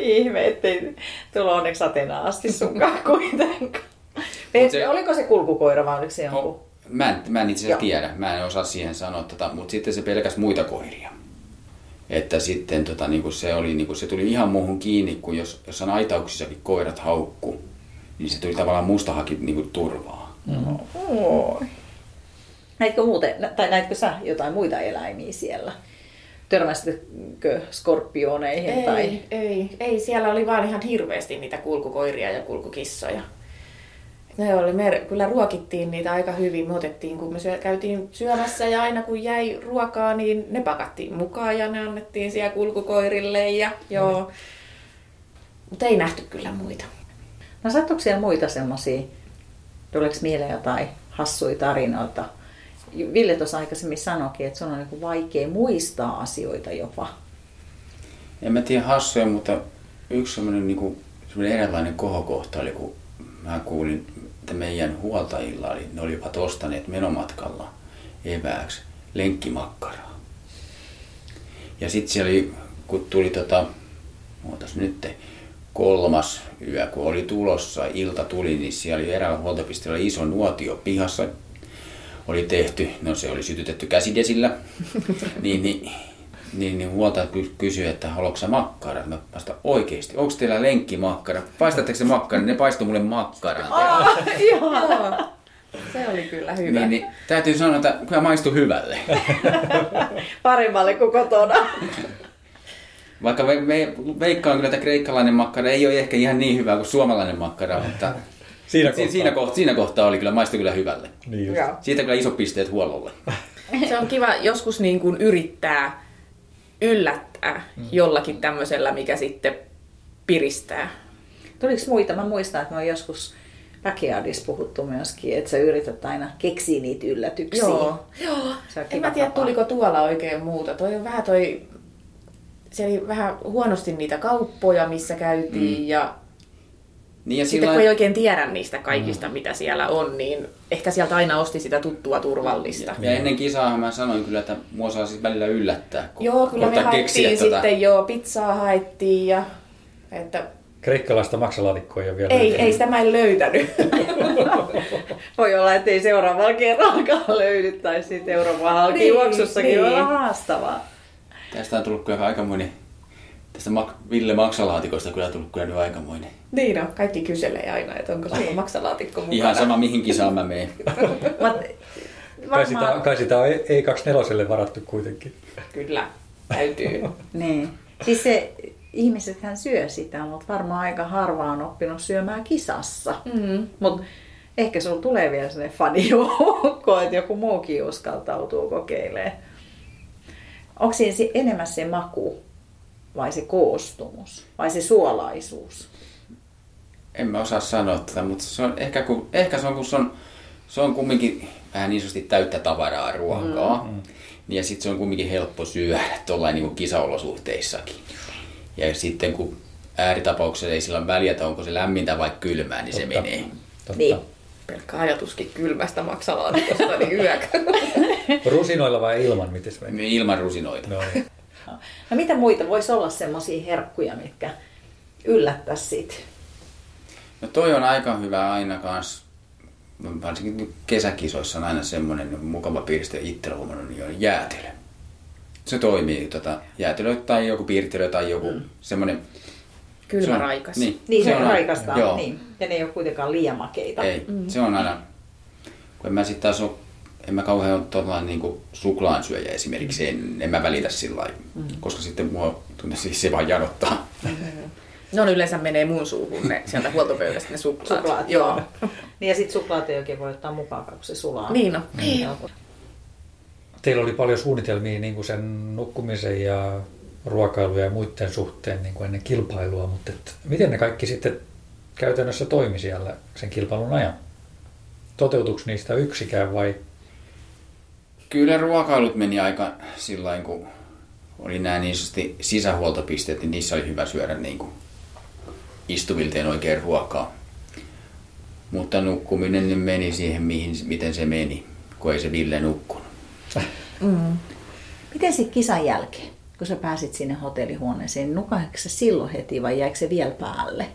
Ihme, ettei tulla onneksi Atenaan asti sunkaan kuitenkaan. se, oliko se kulkukoira vai oliko se jonkun? Oh, mä en, mä en itse asiassa tiedä, mä en osaa siihen sanoa, tota, mutta sitten se pelkäs muita koiria. Että sitten tota, niin se, oli, niin se tuli ihan muuhun kiinni, kun jos, jos on aitauksissakin koirat haukku, niin se tuli tavallaan musta haki niin turvaa. Mm. Oi. Näitkö muuten, tai näitkö sä jotain muita eläimiä siellä? Törmäsitkö skorpioneihin? Ei, tai? ei, ei. Siellä oli vaan ihan hirveästi niitä kulkukoiria ja kulkukissoja. Ne oli, me kyllä ruokittiin niitä aika hyvin. Me otettiin, kun me syö, käytiin syömässä ja aina kun jäi ruokaa, niin ne pakattiin mukaan ja ne annettiin siellä kulkukoirille. Ja, joo. Mm. Mutta ei nähty kyllä muita. No sattuiko siellä muita semmoisia, tuleeko mieleen jotain hassuja tarinoita? Ville tuossa aikaisemmin sanoikin, että se on niin vaikea muistaa asioita jopa. En mä tiedä hassuja, mutta yksi semmoinen, niin erilainen kohokohta oli, kun mä kuulin että meidän huoltajilla oli, ne olivat ostaneet menomatkalla evääksi lenkkimakkaraa. Ja sitten siellä oli, kun tuli tota, ootas nyt, kolmas yö, kun oli tulossa, ilta tuli, niin siellä oli eräällä huoltopisteellä iso nuotio pihassa. Oli tehty, no se oli sytytetty käsidesillä, niin, niin niin, niin huoltaja kysyi, että haluatko sä makkara? Mä vasta oikeesti, onko teillä lenkkimakkara? Paistatteko se makkara? Ne paistoi mulle makkaran. Ah, Se oli kyllä hyvä. Niin, niin, täytyy sanoa, että kyllä maistui hyvälle. Paremmalle kuin kotona. Vaikka ve, ve, veikkaan kyllä, että kreikkalainen makkara ei ole ehkä ihan niin hyvä kuin suomalainen makkara, mutta siinä, kohtaa. siinä, kohtaa, siinä kohtaa oli kyllä, maistui kyllä hyvälle. Niin Siitä kyllä iso pisteet huollolle. Se on kiva joskus niin kuin yrittää yllättää mm. jollakin tämmöisellä, mikä sitten piristää. Oliko muita? Mä muistan, että mä oon joskus Backyardissa puhuttu myöskin, että sä yrität aina keksiä niitä yllätyksiä. Joo, joo. En mä tiedä, tapa. tuliko tuolla oikein muuta. Toi on vähän toi... Se oli vähän huonosti niitä kauppoja, missä käytiin mm. ja Niin ja sitten sillä kun ei oikein tiedä niistä kaikista, mm. mitä siellä on, niin ehkä sieltä aina osti sitä tuttua turvallista. ja ennen kisaa mä sanoin kyllä, että mua saa siis välillä yllättää, kun Joo, kyllä me haettiin keksiä sitten, tota- joo, pizzaa haettiin ja... Että Kreikkalaista maksalaatikkoa ei ole vielä ei, ei sitä mä en löytänyt. Voi olla, että ei seuraavalla kerralla löydy, tai sitten Euroopan halkijuoksussakin Niin, voi olla niin. haastavaa. Tästä on tullut kyllä aikamoinen, tästä Mak- Ville Maksalaatikosta kyllä tullut kyllä nyt aikamoinen. niin on, kaikki kyselee aina, että onko sulla maksalaatikko mukana. Ihan sama mihin kisaan mä menen. Mut, Kai sitä, kai sitä on E24 varattu kuitenkin. Kyllä, täytyy. Niin. Siis se, ihmisethän syö sitä, mutta varmaan aika harva on oppinut syömään kisassa. Mm. Mutta ehkä sulla tulee vielä sellainen fanijoukko, että joku muukin uskaltautuu kokeilemaan. Onko siinä se- enemmän se maku vai se koostumus vai se suolaisuus? En mä osaa sanoa tätä, mutta se on ehkä, kun, ehkä se on, kun se on, se on kumminkin vähän niin sanotusti täyttä tavaraa ruokaa. Mm. Ja sitten se on kumminkin helppo syödä tuollain niin kisaolosuhteissakin. Ja sitten kun ääritapauksessa ei sillä ole väliä, että onko se lämmintä vai kylmää, niin se Totta. menee. Totta. Niin. Pelkkä ajatuskin kylmästä maksalaatikosta, niin yök. Rusinoilla vai ilman, miten se meni? Ilman rusinoita. No niin. No mitä muita voisi olla semmoisia herkkuja, mitkä yllättäisi sit? No toi on aika hyvä aina kans. Varsinkin nyt kesäkisoissa on aina semmoinen mukava piiriste itsellä huomannut, niin on jäätelö. Se toimii, tota, jäätelö tai joku piirtelö tai joku mm. semmoinen... Kylmä se on- raikas. Niin, Niin se, on on raikasta, Joo, niin. Ja ne ei ole kuitenkaan liian makeita. ei. Mm. Se on aina... Kun en mä sit taas ole, en mä kauhean ole niin suklaan syöjä esimerkiksi, en, en mä välitä sillä lailla, mm. koska sitten mua tunne siis se vaan janottaa. No ne yleensä menee mun suuhun ne, sieltä huoltopöydästä ne suklaat. Suklaat, joo. niin ja sitten suklaat ei oikein voi ottaa mukaan, kun se sulaa. Niin on. Niin. Teillä oli paljon suunnitelmia niin kuin sen nukkumisen ja ruokailuja ja muiden suhteen niin kuin ennen kilpailua, mutta et, miten ne kaikki sitten käytännössä toimi siellä sen kilpailun ajan? Toteutuiko niistä yksikään vai Kyllä ruokailut meni aika sillä kun oli nämä niin sanotusti sisähuoltopisteet, niin niissä oli hyvä syödä niin kuin istuvilteen oikein ruokaa. Mutta nukkuminen niin meni siihen, mihin, miten se meni, kun ei se Ville nukkunut. Miten sitten kisan jälkeen, kun sä pääsit sinne hotellihuoneeseen, nukahdiko se silloin heti vai jäikö se vielä päälle?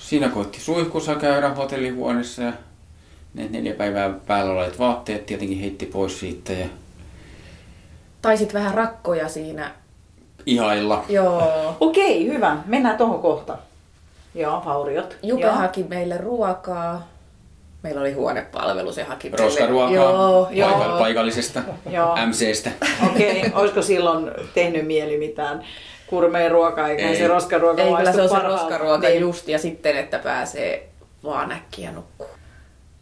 Siinä koitti suihkussa käydä hotellihuoneessa ja ne neljä päivää päällä olleet vaatteet tietenkin heitti pois siitä ja Taisit vähän rakkoja siinä. ihailla. Joo. Okei, hyvä. Mennään tuohon kohta. Joo, vauriot. Jupe Joo. haki meille ruokaa. Meillä oli huonepalvelu, se haki meille. Roskaruokaa Joo, joo. paikall- paikallisesta Joo. MCstä. Okei, olisiko silloin tehnyt mieli mitään kurmeen ruokaa, eikä Ei. se roskaruoka Ei, kyllä maistu se on se roskaruoka Niin. just, ja sitten, että pääsee vaan äkkiä nukkuu.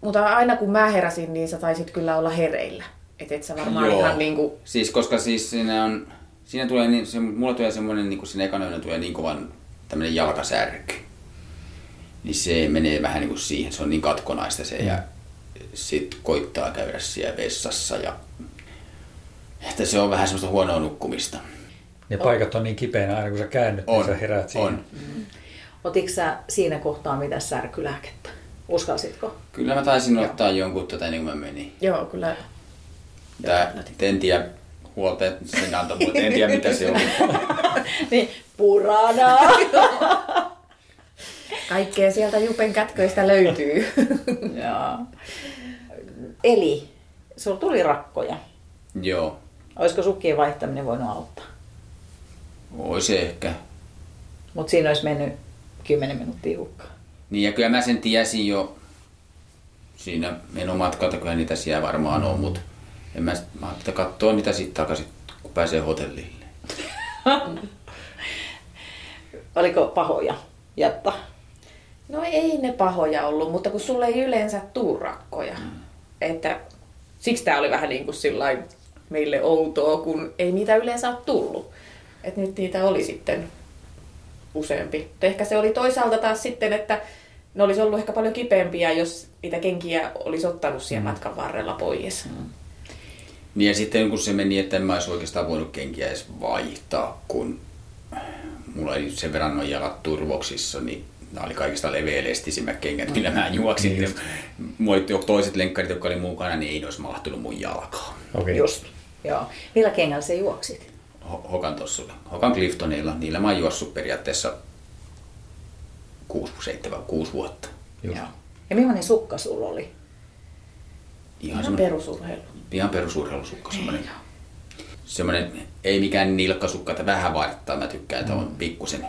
Mutta aina kun mä heräsin, niin sä taisit kyllä olla hereillä. Et et sä varmaan Joo. ihan niinku... Siis koska siis siinä on, siinä tulee, niin, se, mulla tulee semmoinen, niin kuin siinä ekana tulee niin kovan tämmöinen jalkasärky. Niin se menee vähän niin kuin siihen, se on niin katkonaista se ja sit koittaa käydä siellä vessassa ja että se on vähän semmoista huonoa nukkumista. ne paikat on niin kipeänä aina kun sä käännyt, niin On, sä heräät siihen. on. Otitko sä siinä kohtaa mitä särkylääkettä? Uskalsitko? Kyllä mä taisin ottaa jonkun tota ennen kuin mä menin. Joo, kyllä. Tää, en tiedä huolta, että sen antoi, mutta en tiedä mitä se on. Niin, purana. Kaikkea sieltä Jupen kätköistä löytyy. Joo. Eli, sulla tuli rakkoja. Joo, Olisiko sukkien vaihtaminen voinut auttaa? olisi ehkä. Mutta siinä olisi mennyt 10 minuuttia hukkaan. Niin ja kyllä mä sen tiesin jo siinä menomatkalta, kyllä niitä siellä varmaan on, mutta en mä, mä ajattelin katsoa niitä sitten takaisin, kun pääsee hotellille. Oliko pahoja jättää? No ei ne pahoja ollut, mutta kun sulle ei yleensä tuu rakkoja. Että siksi tää oli vähän niin kuin sillain meille outoa, kun ei niitä yleensä ole tullut. Että nyt niitä oli sitten useampi. Mutta ehkä se oli toisaalta taas sitten, että ne olisi ollut ehkä paljon kipeämpiä, jos niitä kenkiä olisi ottanut siellä matkan varrella pois. Niin ja sitten kun se meni, että en mä olisi oikeastaan voinut kenkiä edes vaihtaa, kun mulla oli sen verran noin jalat turvoksissa, niin nämä oli kaikista leveälestisimmät kengät, millä mä juoksin. Niin mulla oli toiset lenkkarit, jotka oli mukana, niin ei ne olisi mahtunut mun jalkaan. Okei. Just. Joo. Millä kengällä se juoksit? Ho- Hokan tossulla. Hokan Cliftonilla, niillä mä oon juossut periaatteessa 6, 7, 6 vuotta. Just. Joo. Ja millainen sukka sulla oli? Ihan, Ihan perusurheilu. ihan perusurheilusukka. Semmoinen, semmoinen, ei mikään nilkkasukka, että vähän vaihtaa. Mä tykkään, että on pikkusen.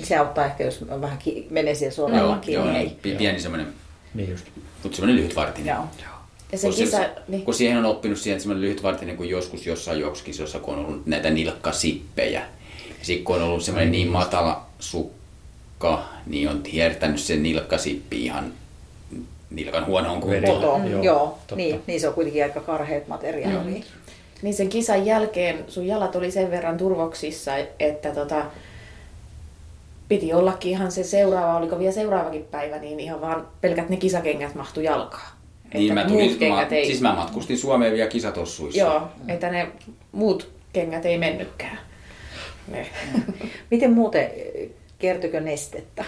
Niin Se auttaa ehkä, jos on vähän ki- menee siellä Joo, sorella joo, kiinni. niin, pi- pieni semmoinen, Niin just. mutta semmoinen lyhytvartinen. Joo. Ja se kun, kisa, se, niin, kun siihen on oppinut siihen, että semmoinen lyhytvartinen kuin joskus jossain juoksukisossa, kun on ollut näitä nilkkasippejä. Ja sitten kun on ollut semmoinen niin matala sukka, niin on hiertänyt sen nilkkasippi ihan nilkan huonoon kuntoon. Joo, Joo, Joo. totta. Niin, niin, se on kuitenkin aika karheat materiaalia. niin sen kisan jälkeen sun jalat oli sen verran turvoksissa, että tota, piti ollakin ihan se seuraava, oliko vielä seuraavakin päivä, niin ihan vaan pelkät ne kisakengät mahtu jalkaan. Niin, mä, Että tulin, muut kengät mä, ei... siis mä matkustin Suomeen vielä kisatossuissa. Joo, että ne muut kengät ei mennytkään. Ne. Miten muuten, kertykö nestettä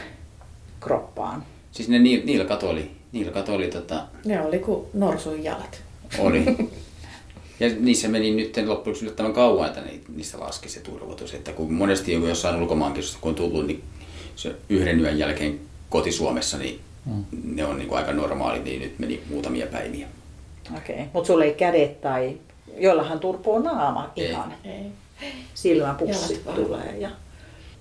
kroppaan? Siis ne niil, nilkat oli, nilkat oli, tota, ne oli kuin norsun jalat. oli. Ja niissä meni nyt loppujen yllättävän kauan, että ni- niistä laski se turvotus. Että kun monesti joku jossain ulkomaankisossa, kun on tullut, niin se yhden yön jälkeen koti-Suomessa, niin Mm. ne on niin kuin aika normaali, niin nyt meni muutamia päiviä. Okei. Okay. Mutta sulla ei kädet tai... Joillahan turpoo naama Ei. ihan. Ei. Jalat vaan. tulee. Ja...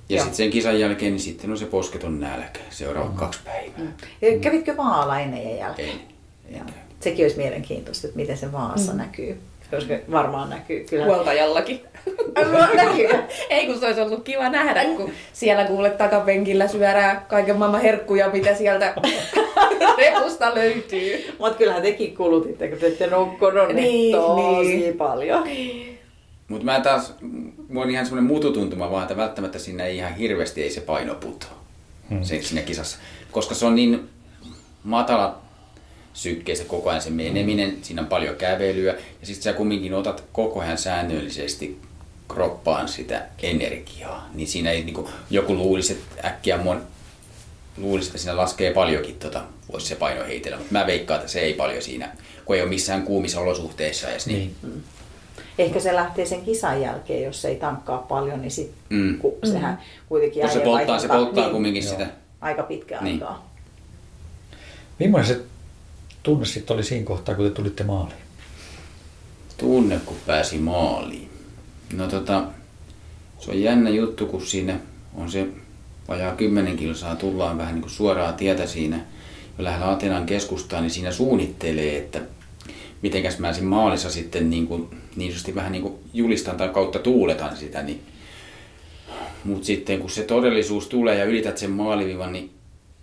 Ja sitten sen kisan jälkeen, niin sitten on se posketon nälkä. Seuraavat kaksi päivää. Ja Kävitkö vaalla ennen ja jälkeen? Ei, ei. Sekin olisi mielenkiintoista, että miten se vaassa mm. näkyy. Koska varmaan näkyy. Kyllä. Huoltajallakin. näkyy. Ei kun se olisi ollut kiva nähdä, kun siellä kuule takapenkillä syödään kaiken maailman herkkuja, mitä sieltä repusta löytyy. Mutta kyllähän tekin kulutitte, kun te ette nukkunut niin, Niin, tosi niin. paljon. Mutta mä taas, mulla on ihan semmoinen mututuntuma vaan, että välttämättä siinä ei ihan hirveästi ei se paino putoa Hmm. se, siinä kisassa. Koska se on niin matala sykkeen se koko ajan se meneminen, siinä on paljon kävelyä ja sitten sä kumminkin otat koko ajan säännöllisesti kroppaan sitä energiaa, niin siinä ei niinku, joku luulisi, että äkkiä mon, luulisi, että siinä laskee paljonkin, tota, voisi se paino heitellä, mutta mä veikkaan, että se ei paljon siinä, kun ei ole missään kuumissa olosuhteissa edes, niin, Niin. Ehkä se lähtee sen kisan jälkeen, jos ei tankkaa paljon, niin sit, Mm. kun sehän kuitenkin Kun se polttaa, se polttaa niin, kumminkin Joo. sitä. aika pitkä Niin. aikaa. Millainen se tunne sitten oli siinä kohtaa, kun te tulitte maaliin? tunne, kun pääsi maaliin? No tota, se on jännä juttu, kun siinä on se vajaa 10 kilsaa, tullaan vähän niin kuin suoraa tietä siinä jo lähellä Atenan keskustaa, niin siinä suunnittelee, että mitenkäs mä siinä maalissa sitten niin, kuin, niin vähän niin kuin julistan tai kautta tuuletan sitä, niin mutta sitten kun se todellisuus tulee ja ylität sen maalivivan, niin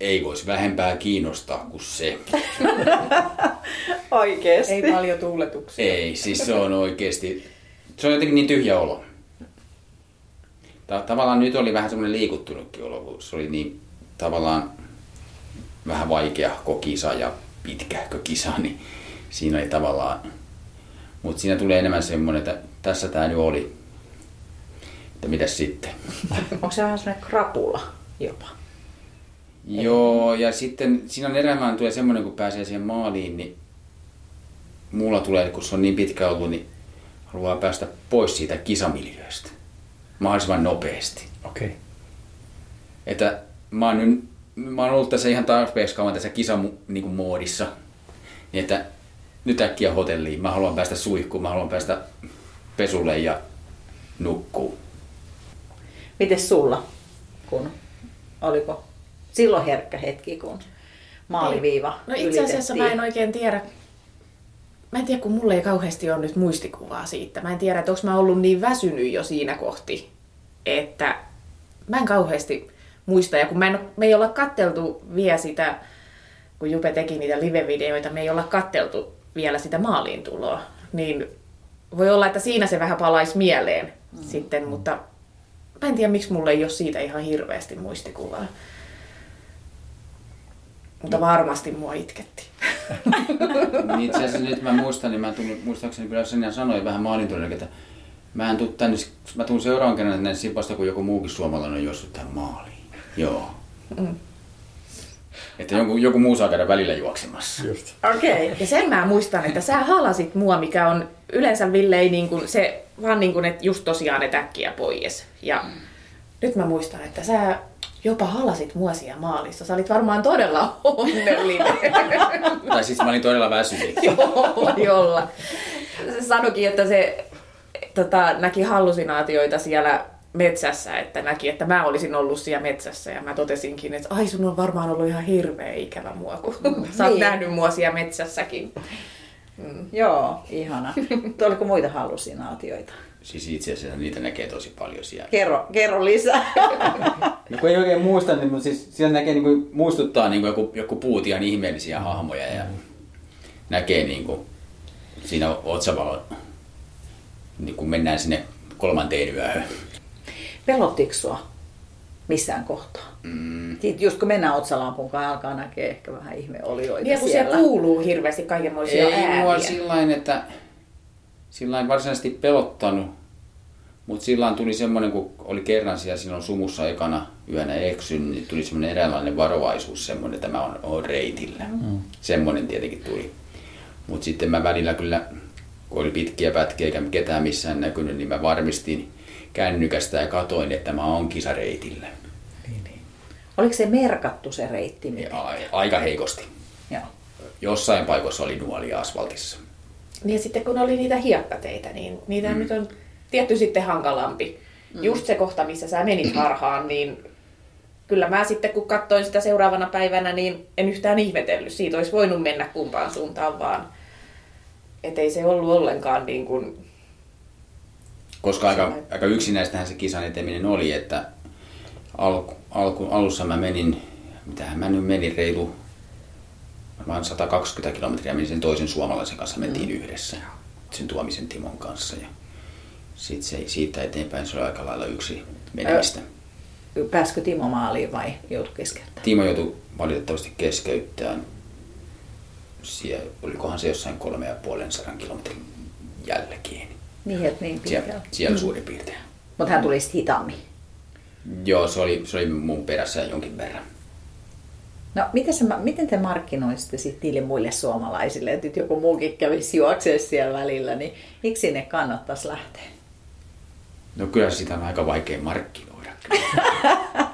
ei voisi vähempää kiinnostaa kuin se. Oikeesti. Ei paljon tuuletuksia. Ei, siis se on oikeasti, se on jotenkin niin tyhjä olo. Ta- tavallaan nyt oli vähän semmoinen liikuttunutkin olo, kun se oli niin tavallaan vähän vaikea kisa ja pitkähkö kisa, niin siinä oli tavallaan, mutta siinä tulee enemmän semmoinen, että tässä tämä nyt oli, että mitäs sitten. Onko se vähän semmoinen krapula jopa? Joo, ja sitten siinä on erämään tulee semmoinen, kun pääsee siihen maaliin, niin mulla tulee, kun se on niin pitkä ollut, niin haluaa päästä pois siitä kisamiljööstä mahdollisimman nopeasti. Okei. Että mä oon, nyt, mä oon ollut tässä ihan tarpeeksi kauan tässä kisamoodissa, niin että nyt äkkiä hotelliin. Mä haluan päästä suihkuun, mä haluan päästä pesulle ja nukkuu. Mites sulla? Kun, oliko silloin herkkä hetki, kun maaliviiva No itse asiassa mä en oikein tiedä, mä en tiedä, kun mulla ei kauheasti ole nyt muistikuvaa siitä. Mä en tiedä, että onko mä ollut niin väsynyt jo siinä kohti, että mä en kauheasti muista. Ja kun mä en, me ei olla katteltu vielä sitä, kun Jupe teki niitä live-videoita, me ei olla katteltu vielä sitä maaliin tuloa. Niin voi olla, että siinä se vähän palaisi mieleen mm. sitten, mutta mä en tiedä miksi mulla ei ole siitä ihan hirveästi muistikuvaa. Mutta varmasti mua itketti. Niin itse asiassa nyt mä muistan, niin mä tulin, muistaakseni kyllä sen ja sanoin vähän maalintuneelle, että mä en tuu tänne, mä tuun seuraavan kerran tänne Sipasta, kun joku muukin suomalainen on juossut tähän maaliin. Joo. Mm. Että joku, joku muu saa käydä välillä juoksemassa. Just. Okei. Okay. Ja sen mä muistan, että sä halasit mua, mikä on yleensä Ville ei niin kuin se, vaan niin kuin, että just tosiaan ne äkkiä pois. Ja mm. nyt mä muistan, että sä jopa halasit siellä maalissa. Sä olit varmaan todella onnellinen. tai siis mä olin todella väsynyt. Joo, jolla. Se sanoikin, että se tota, näki hallusinaatioita siellä metsässä, että näki, että mä olisin ollut siellä metsässä ja mä totesinkin, että ai sun on varmaan ollut ihan hirveä ikävä mua, kun sä oot Niin. nähnyt mua siellä metsässäkin. Mm. Joo, ihana. Oliko muita hallusinaatioita? Siis itse asiassa niitä näkee tosi paljon siellä. Kerro, kerro lisää. No kun ei oikein muista, niin mutta siis siellä näkee niin kuin, muistuttaa niin kuin joku, joku puut ihan ihmeellisiä hahmoja ja näkee niin kuin, siinä otsavalon, niin kun mennään sinne kolmanteen yöhön. Pelottiko sua missään kohtaa? Mm. Sitten just kun mennään Otsalampun kanssa, alkaa näkee ehkä vähän ihmeolioita Niin, kun siellä. siellä kuuluu hirveästi kaikenmoisia Ei mua ääniä. sillain, että sillain varsinaisesti pelottanut, mutta silloin tuli semmoinen, kun oli kerran siellä silloin sumussa ekana yönä eksyn, niin tuli semmoinen eräänlainen varovaisuus, semmoinen, että mä oon, oon reitillä. Mm. Semmoinen tietenkin tuli. Mutta sitten mä välillä kyllä, kun oli pitkiä pätkiä eikä ketään missään näkynyt, niin mä varmistin kännykästä ja katoin, että mä oon kisareitillä. Niin, niin. Oliko se merkattu se reitti? Ja aika heikosti. Joo. Jossain paikoissa oli nuolia asfaltissa. Niin ja sitten kun oli niitä hiekkateitä, niin niitä mm. nyt on tietty sitten hankalampi. Mm. Just se kohta, missä sä menit harhaan, niin kyllä mä sitten kun katsoin sitä seuraavana päivänä, niin en yhtään ihmetellyt. Siitä olisi voinut mennä kumpaan suuntaan vaan. Että ei se ollut ollenkaan niin kuin... Koska aika, aika yksinäistähän se kisan eteminen oli, että alku, alku, alussa mä menin, mitähän mä nyt menin, reilu varmaan 120 kilometriä menin sen toisen suomalaisen kanssa, mentiin yhdessä sen Tuomisen Timon kanssa. Ja sitten se, siitä eteenpäin se oli aika lailla yksi menemistä. Pääskö Timo maaliin vai joutui keskeyttämään? Timo joutui valitettavasti keskeyttämään. Siellä, olikohan se jossain kolme ja puolen sadan kilometrin jälkeen. Niin, että niin Siellä, pitkällä. siellä suurin piirtein. Mutta hän tuli sitten hitaammin. Joo, se oli, se oli mun perässä jonkin verran. No, miten, sä, miten te markkinoisitte sitten niille muille suomalaisille, että nyt joku muukin kävisi juoksemaan siellä välillä, niin miksi sinne kannattaisi lähteä? No kyllä sitä on aika vaikea markkinoida.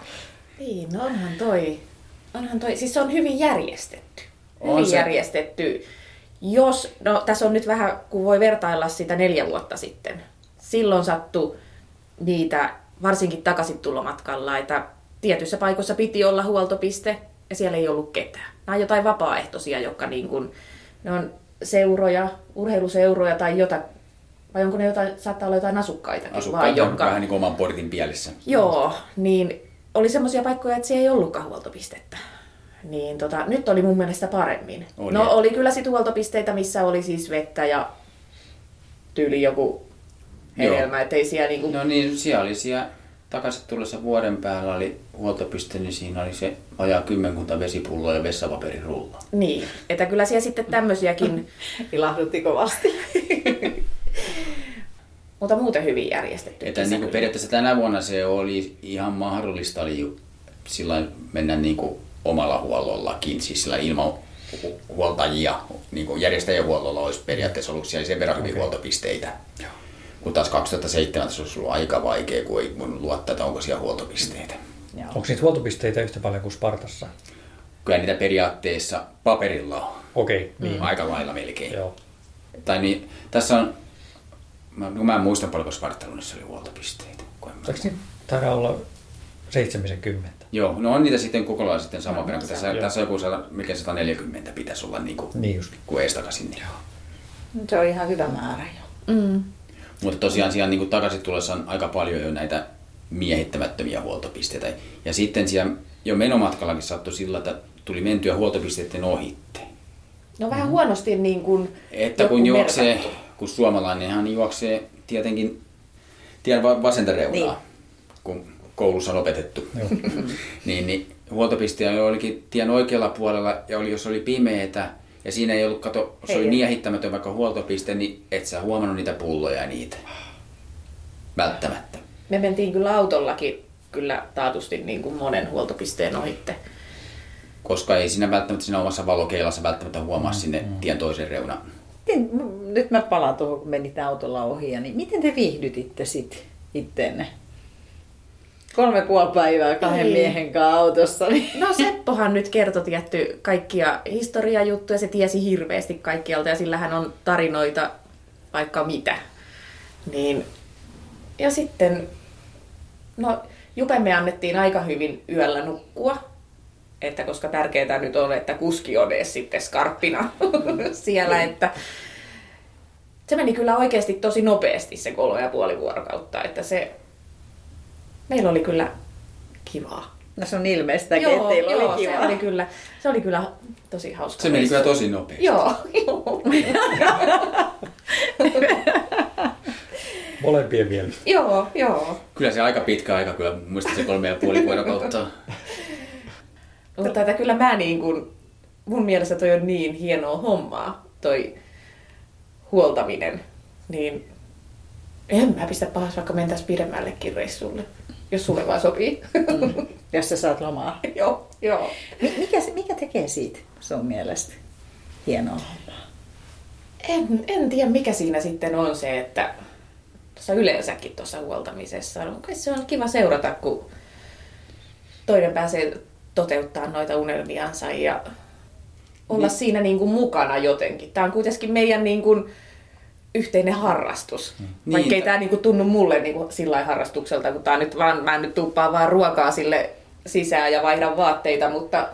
Niin, no onhan toi. Onhan toi. Siis se on hyvin järjestetty. On Hyvin se. järjestetty. Jos, no tässä on nyt vähän, kun voi vertailla sitä neljä vuotta sitten. Silloin sattui niitä, varsinkin takaisin tulomatkalla, että tietyissä paikoissa piti olla huoltopiste ja siellä ei ollut ketään. Nämä on jotain vapaaehtoisia, jotka niin kuin, ne on seuroja, urheiluseuroja tai jotain, vai onko ne jotain, saattaa olla jotain asukkaitakin, Asukkaat vaan, on vähän niin kuin oman portin pielessä. Joo, niin oli semmoisia paikkoja, että siellä ei ollutkaan huoltopistettä. Niin tota, nyt oli mun mielestä paremmin. Oli. No oli kyllä sit huoltopisteitä, missä oli siis vettä ja tyyli joku hedelmä, ettei siellä niinku... No niin, siellä oli siellä takaisin tullessa vuoden päällä oli huoltopiste, niin siinä oli se vajaa kymmenkunta vesipulloa ja vessapaperirulla. Niin, että kyllä siellä sitten tämmöisiäkin, Ilahdutti kovasti. mutta muuten hyvin järjestetty. Että niin kuin periaatteessa tänä vuonna se oli ihan mahdollista oli ju- sillä mennä niin kuin omalla huollollakin, siis sillä ilman hu- huoltajia, niin kuin järjestäjähuollolla olisi periaatteessa ollut siellä sen verran hyvin huoltopisteitä. Kun taas 2017 olisi ollut aika vaikea, kun ei voinut luottaa, että onko siellä huoltopisteitä. Joo. Onko niitä huoltopisteitä yhtä paljon kuin Spartassa? Kyllä niitä periaatteessa paperilla on Okei, niin. aika lailla melkein. Joo. Tai niin, tässä on, mä, kun mä en muista paljonko Spartalunissa oli huoltopisteitä. Eikö niitä taida olla 70? Joo, no on niitä sitten koko lailla sitten sama verran, kun tässä, Joo. tässä joku 100, mikä 140 pitäisi olla niin kuin, Niin just. kuin eestakaisin. Niin. Se on ihan hyvä määrä jo. Mm. Mutta tosiaan siellä niin kuin takaisin tulossa on aika paljon jo näitä miehittämättömiä huoltopisteitä. Ja sitten siellä jo menomatkallakin sattui sillä, että tuli mentyä huoltopisteiden ohitte. No vähän huonosti niin kuin Että joku kun juoksee, merkattu. Kun suomalainenhan juoksee tietenkin tien va- vasenta reunaa. Niin. Kun koulussa on opetettu. Niin, niin huoltopiste olikin tien oikealla puolella ja oli, jos oli pimeetä ja siinä ei ollut, kato, se Ei. oli niin vaikka huoltopiste, niin et sä huomannut niitä pulloja ja niitä. Välttämättä. Me mentiin kyllä autollakin kyllä taatusti niin kuin monen huoltopisteen ohitte. Koska ei siinä välttämättä siinä omassa valokeilassa välttämättä huomaa sinne tien toisen reunaan. Miten, nyt mä palaan tuohon, kun menit autolla ohi, ja niin miten te viihdytitte sit itteenne? Kolme puoli päivää kahden Ei. miehen kanssa autossa. Niin. No Seppohan nyt kertoi tietty kaikkia historiajuttuja, se tiesi hirveästi kaikkialta ja sillähän on tarinoita vaikka mitä. Niin, ja sitten, no Jupe me annettiin aika hyvin yöllä nukkua, että koska tärkeää nyt on, että kuski on edes sitten skarppina siellä, että se meni kyllä oikeasti tosi nopeasti se kolme ja puoli vuorokautta, että se, meillä oli kyllä kivaa. No se on ilmeistäkin, että teillä joo, oli kiva. Se oli kyllä, se oli kyllä tosi hauska. Se meni kyllä tosi nopeasti. Joo, joo. Molempien mielestä. joo, joo. Kyllä se aika pitkä aika, kyllä muista se kolme ja puoli vuorokautta. Mutta tätä kyllä mä niin kuin, mun mielestä toi on niin hienoa hommaa, toi huoltaminen. Niin en mä pistä pahas, vaikka mentäis pidemmällekin reissulle, jos sulle vaan sopii. Jos sä saat lomaa. joo, joo. Mi- Mikä, mikä tekee siitä sun mielestä hienoa hommaa? En, en tiedä, mikä siinä sitten on se, että tuossa yleensäkin tuossa huoltamisessa, no, se on kiva seurata, kun toinen pääsee toteuttaa noita unelmiansa ja olla niin. siinä niin kuin mukana jotenkin. Tämä on kuitenkin meidän niin kuin yhteinen harrastus. Niin, Vaikkei tämä niin kuin tunnu mulle niin kuin sillä harrastukselta, kun tää nyt vaan, mä nyt tuppaa vaan ruokaa sille sisään ja vaihdan vaatteita, mutta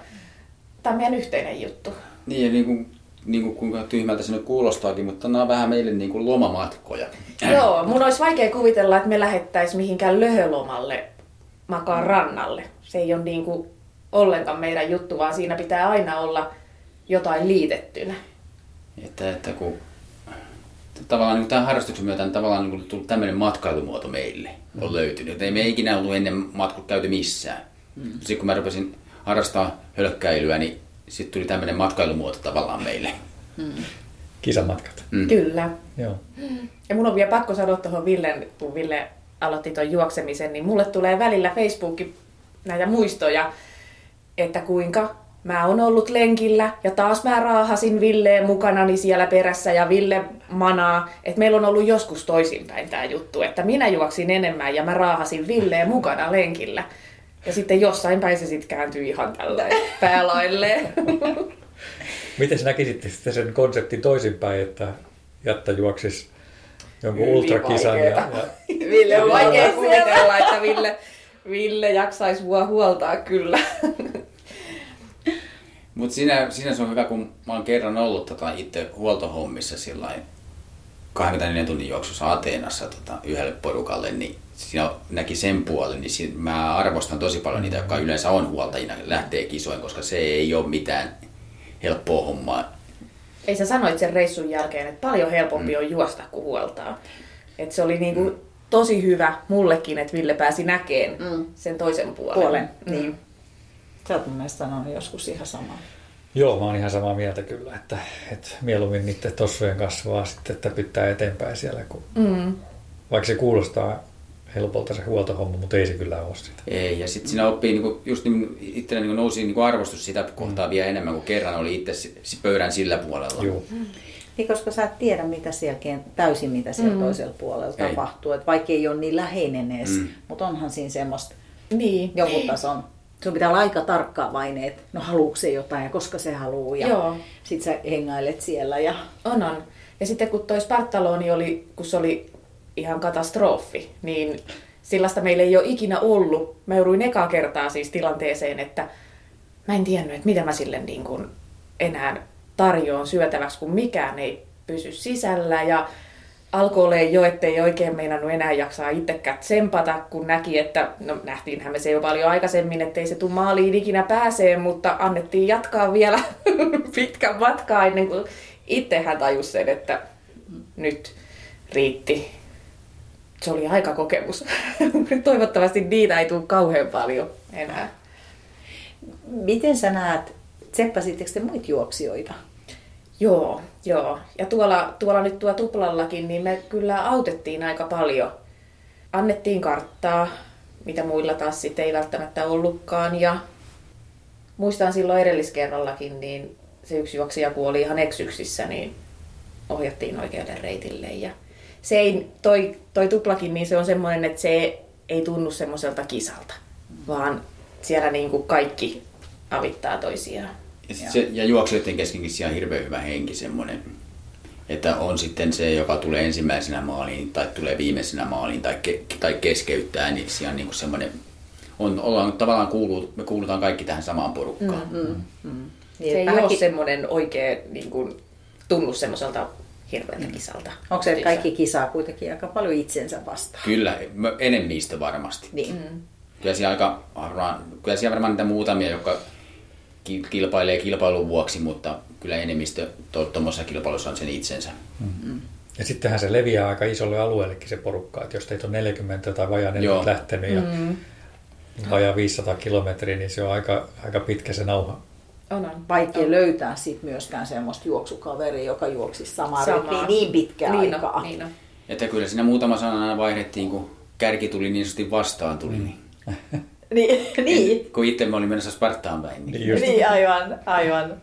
tämä on meidän yhteinen juttu. Niin, ja niin kuin, niin kuin kuinka tyhmältä se nyt kuulostaakin, mutta nämä on vähän meille niin kuin lomamatkoja. Joo, mun olisi vaikea kuvitella, että me lähettäisiin mihinkään löhölomalle makaan rannalle. Se ei ole niin kuin ollenkaan meidän juttu, vaan siinä pitää aina olla jotain liitettynä. Että, että kun tavallaan niin tämän harrastuksen myötä on tavallaan niin kuin tullut tämmöinen matkailumuoto meille on löytynyt. Että ei me ikinä ollut ennen matkut käyty missään. Mm. Sitten kun mä rupesin harrastaa hölkkäilyä, niin sitten tuli tämmöinen matkailumuoto tavallaan meille. Kisamatkat. Mm. Kyllä. Joo. Ja mun on vielä pakko sanoa tuohon Villen, kun Ville aloitti tuon juoksemisen, niin mulle tulee välillä Facebookin näitä muistoja, että kuinka mä oon ollut lenkillä ja taas mä raahasin Villeen mukanani siellä perässä ja Ville manaa. Että meillä on ollut joskus toisinpäin tämä juttu, että minä juoksin enemmän ja mä raahasin Villeen mukana lenkillä. Ja sitten jossain päin se sitten kääntyi ihan tällä päälailleen. Miten sä näkisitte sitten sen konseptin toisinpäin, että Jatta juoksisi jonkun Hyvin ultrakisan ja, ja Ville on vaikea kuvitella, että Ville, Ville jaksaisi mua huoltaa kyllä. Mutta siinä, siinä se on hyvä, kun mä oon kerran ollut tota, itse huoltohommissa sillä lailla 24 tunnin juoksussa Ateenassa tota, yhdelle porukalle, niin siinä näki sen puolen, niin siinä, mä arvostan tosi paljon niitä, jotka yleensä on huoltajina, lähtee kisoin, koska se ei ole mitään helppoa hommaa. Ei sä sanoit sen reissun jälkeen, että paljon helpompi on juosta kuin huoltaa. Et se oli niinku tosi hyvä mullekin, että Ville pääsi näkeen Mm. sen toisen puolen. Puolen, Mm. niin. Sä oot mun mielestä sanonut joskus ihan samaa. Joo, mä oon ihan samaa mieltä kyllä, että, että mieluummin niiden tossujen kasvaa sitten, että pitää eteenpäin siellä, kun, Mm. vaikka se kuulostaa helpolta se huoltohomma, mutta ei se kyllä ole sitä. Ei, ja sitten siinä oppii, niinku, just niin, itsellä niin nousi niin arvostus sitä kohtaa vielä enemmän kuin kerran oli itse pöydän sillä puolella. Joo. Niin, koska sä et tiedä mitä siellä, täysin mitä siellä mm. toisella puolella Ei. tapahtuu. Et vaikka ei ole niin läheinen edes, Mm. mm. mutta onhan siinä semmoista Niin. jonkun tason. Sun pitää olla aika tarkkaavainen, että no haluuko se jotain ja koska se haluaa. Ja Joo. sit sä hengailet siellä. Ja... On, on. Ja sitten kun toi Spartaloni oli, kun se oli ihan katastrofi, niin sellaista meillä ei ole ikinä ollut. Mä jouduin ekaa kertaa siis tilanteeseen, että mä en tiennyt, että mitä mä sille niin kuin enää tarjoan syötäväksi, kun mikään ei pysy sisällä ja alkoholeen jo, ettei oikein meinannut enää jaksaa itsekään tsempata, kun näki, että no nähtiinhän me se jo paljon aikaisemmin, ettei se tuu maaliin ikinä pääsee, mutta annettiin jatkaa vielä pitkän matkaa ennen kuin itsehän tajus sen, että nyt riitti. se oli aika kokemus. Toivottavasti niitä ei tule kauhean paljon enää. Miten sä näet, tseppasitteko te muita juoksijoita? Joo, joo. Ja tuolla, tuolla nyt tuo tuplallakin, niin me kyllä autettiin aika paljon. Annettiin karttaa, mitä muilla taas sitten ei välttämättä ollutkaan. Ja muistan silloin edelliskerrallakin, niin se yksi juoksija, kun oli ihan eksyksissä, niin ohjattiin oikealle reitille. Ja se ei, toi, toi tuplakin, niin se on semmoinen, että se ei tunnu semmoiselta kisalta, vaan siellä niin kuin kaikki avittaa toisiaan. Ja, sit se, ja juoksijoiden keskenkin siellä on hirveän hyvä henki semmoinen, että on sitten se, joka tulee ensimmäisenä maaliin tai tulee viimeisenä maaliin tai, ke, tai keskeyttää, niin siellä on niin semmoinen, on, ollaan tavallaan kuulu, me kuulutaan kaikki tähän samaan porukkaan. Mm, mm, mm. Niin, se ei ole semmoinen oikea niin kuin, tunnu semmoiselta hirveältä mm. kisalta. Onko se, että kaikki kisaa kuitenkin aika paljon itsensä vastaan? Kyllä, enemmistö varmasti. Niin. Mm. Kyllä siellä, aika, kyllä siellä varmaan niitä muutamia, jotka kilpailee kilpailun vuoksi, mutta kyllä enemmistö tuommoisessa kilpailussa on sen itsensä. Mm-hmm. Ja sittenhän se leviää aika isolle alueellekin se porukka, että jos teitä on 40 tai vajaa 40 Joo. lähtenyt ja mm-hmm. vajaa 500 kilometriä, niin se on aika, aika pitkä se nauha. On, on. Vaikea on. löytää sit myöskään semmoista juoksukaveria, joka juoksisi samaa Sama. niin pitkään niin aikaa. On, niin on. Että kyllä siinä muutama sana aina vaihdettiin, kun kärki tuli niin sanotusti vastaan tuli. Mm. Niin. niin, niin. kun itse mä olin menossa Spartaan päin. Niin, niin, niin aivan, aivan.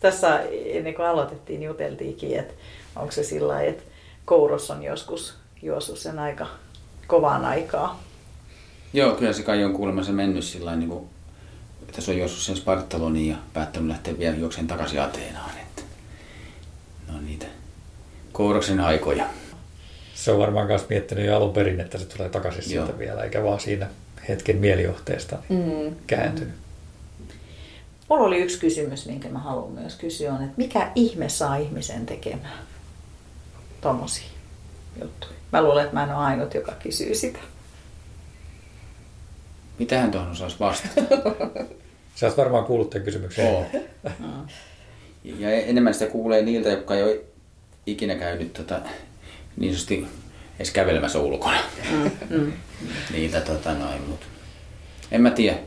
Tässä ennen kuin aloitettiin, juteltiinkin, että onko se sillä lailla, että Kouros on joskus juossut sen aika kovaan aikaa. Joo, kyllä se kai on kuulemma se mennyt sillä niin kuin, että se on juossut sen Spartaloniin ja päättänyt lähteä vielä juokseen takaisin Ateenaan. Että no niitä Kouroksen aikoja. Se on varmaan myös miettinyt jo alun perin, että se tulee takaisin sieltä vielä, eikä vaan siinä hetken mielijohteesta mm. kääntynyt. Mulla oli yksi kysymys, minkä mä haluan myös kysyä, on, että mikä ihme saa ihmisen tekemään tommosia juttuja? Mä luulen, että mä en ole ainut, joka kysyy sitä. Mitähän tuohon osaisi vastata? Sä oot varmaan kuullut tämän kysymyksen. Oo. ja enemmän sitä kuulee niiltä, jotka ei ole ikinä käynyt tota, niin sanotusti edes kävelemässä ulkona. Mm, mm. Niitä tota noin, mut en mä tiedä.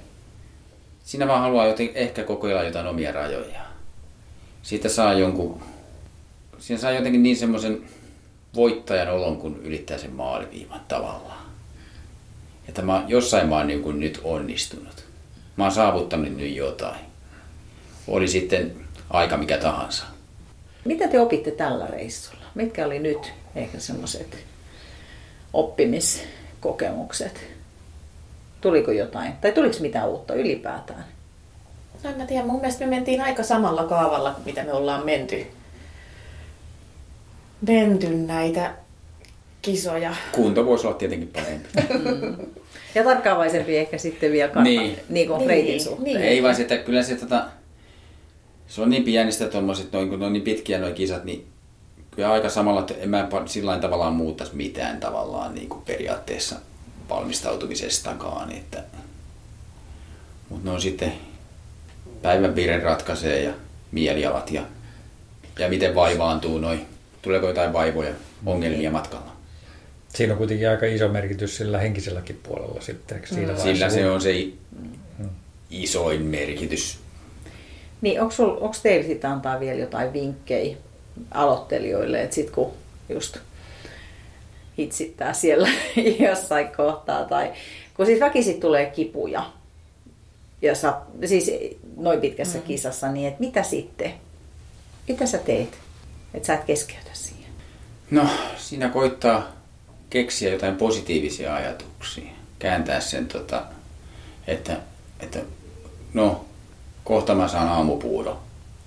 Siinä vaan haluaa joten, ehkä kokeilla jotain omia rajoja. Siitä saa jonkun, siinä saa jotenkin niin semmoisen voittajan olon, kun ylittää sen maaliviivan tavallaan. Että mä jossain mä oon niin kuin nyt onnistunut. Mä oon saavuttanut nyt jotain. Oli sitten aika mikä tahansa. Mitä te opitte tällä reissulla? Mitkä oli nyt ehkä semmoiset oppimiskokemukset? Tuliko jotain? Tai tuliko mitään uutta ylipäätään? No en mä tiedä, mun mielestä me mentiin aika samalla kaavalla, mitä me ollaan menty, menty näitä kisoja. Kunto voisi olla tietenkin parempi. Mm. Ja tarkkaavaisempi ehkä sitten vielä kartan, niin. niin kuin niin, suhteen. Niin. Ei vaan se, että kyllä se, tota, se on niin pienistä tuommoiset, noin, kun ne on niin pitkiä nuo kisat, niin kyllä aika samalla, että en mä sillä tavallaan muuttaisi mitään tavallaan niin kuin periaatteessa valmistautumisestakaan. Että, mutta ne on sitten päivän piirre ratkaisee ja mielialat ja, ja miten vaivaantuu noin. Tuleeko jotain vaivoja, ongelmia matkalla? Siinä on kuitenkin aika iso merkitys sillä henkiselläkin puolella sitten. Siinä mm. Sillä se on se mm. isoin merkitys. Niin, onko teillä sitten antaa vielä jotain vinkkejä aloittelijoille, että sitten kun just hitsittää siellä jossain kohtaa, tai kun siis väkisin tulee kipuja, ja sa, siis noin pitkässä mm. kisassa, niin että mitä sitten? Mitä sä teet, että sä et keskeytä siihen? No, siinä koittaa keksiä jotain positiivisia ajatuksia. Kääntää sen, tota, että, että no, kohta mä saan aamupuuro,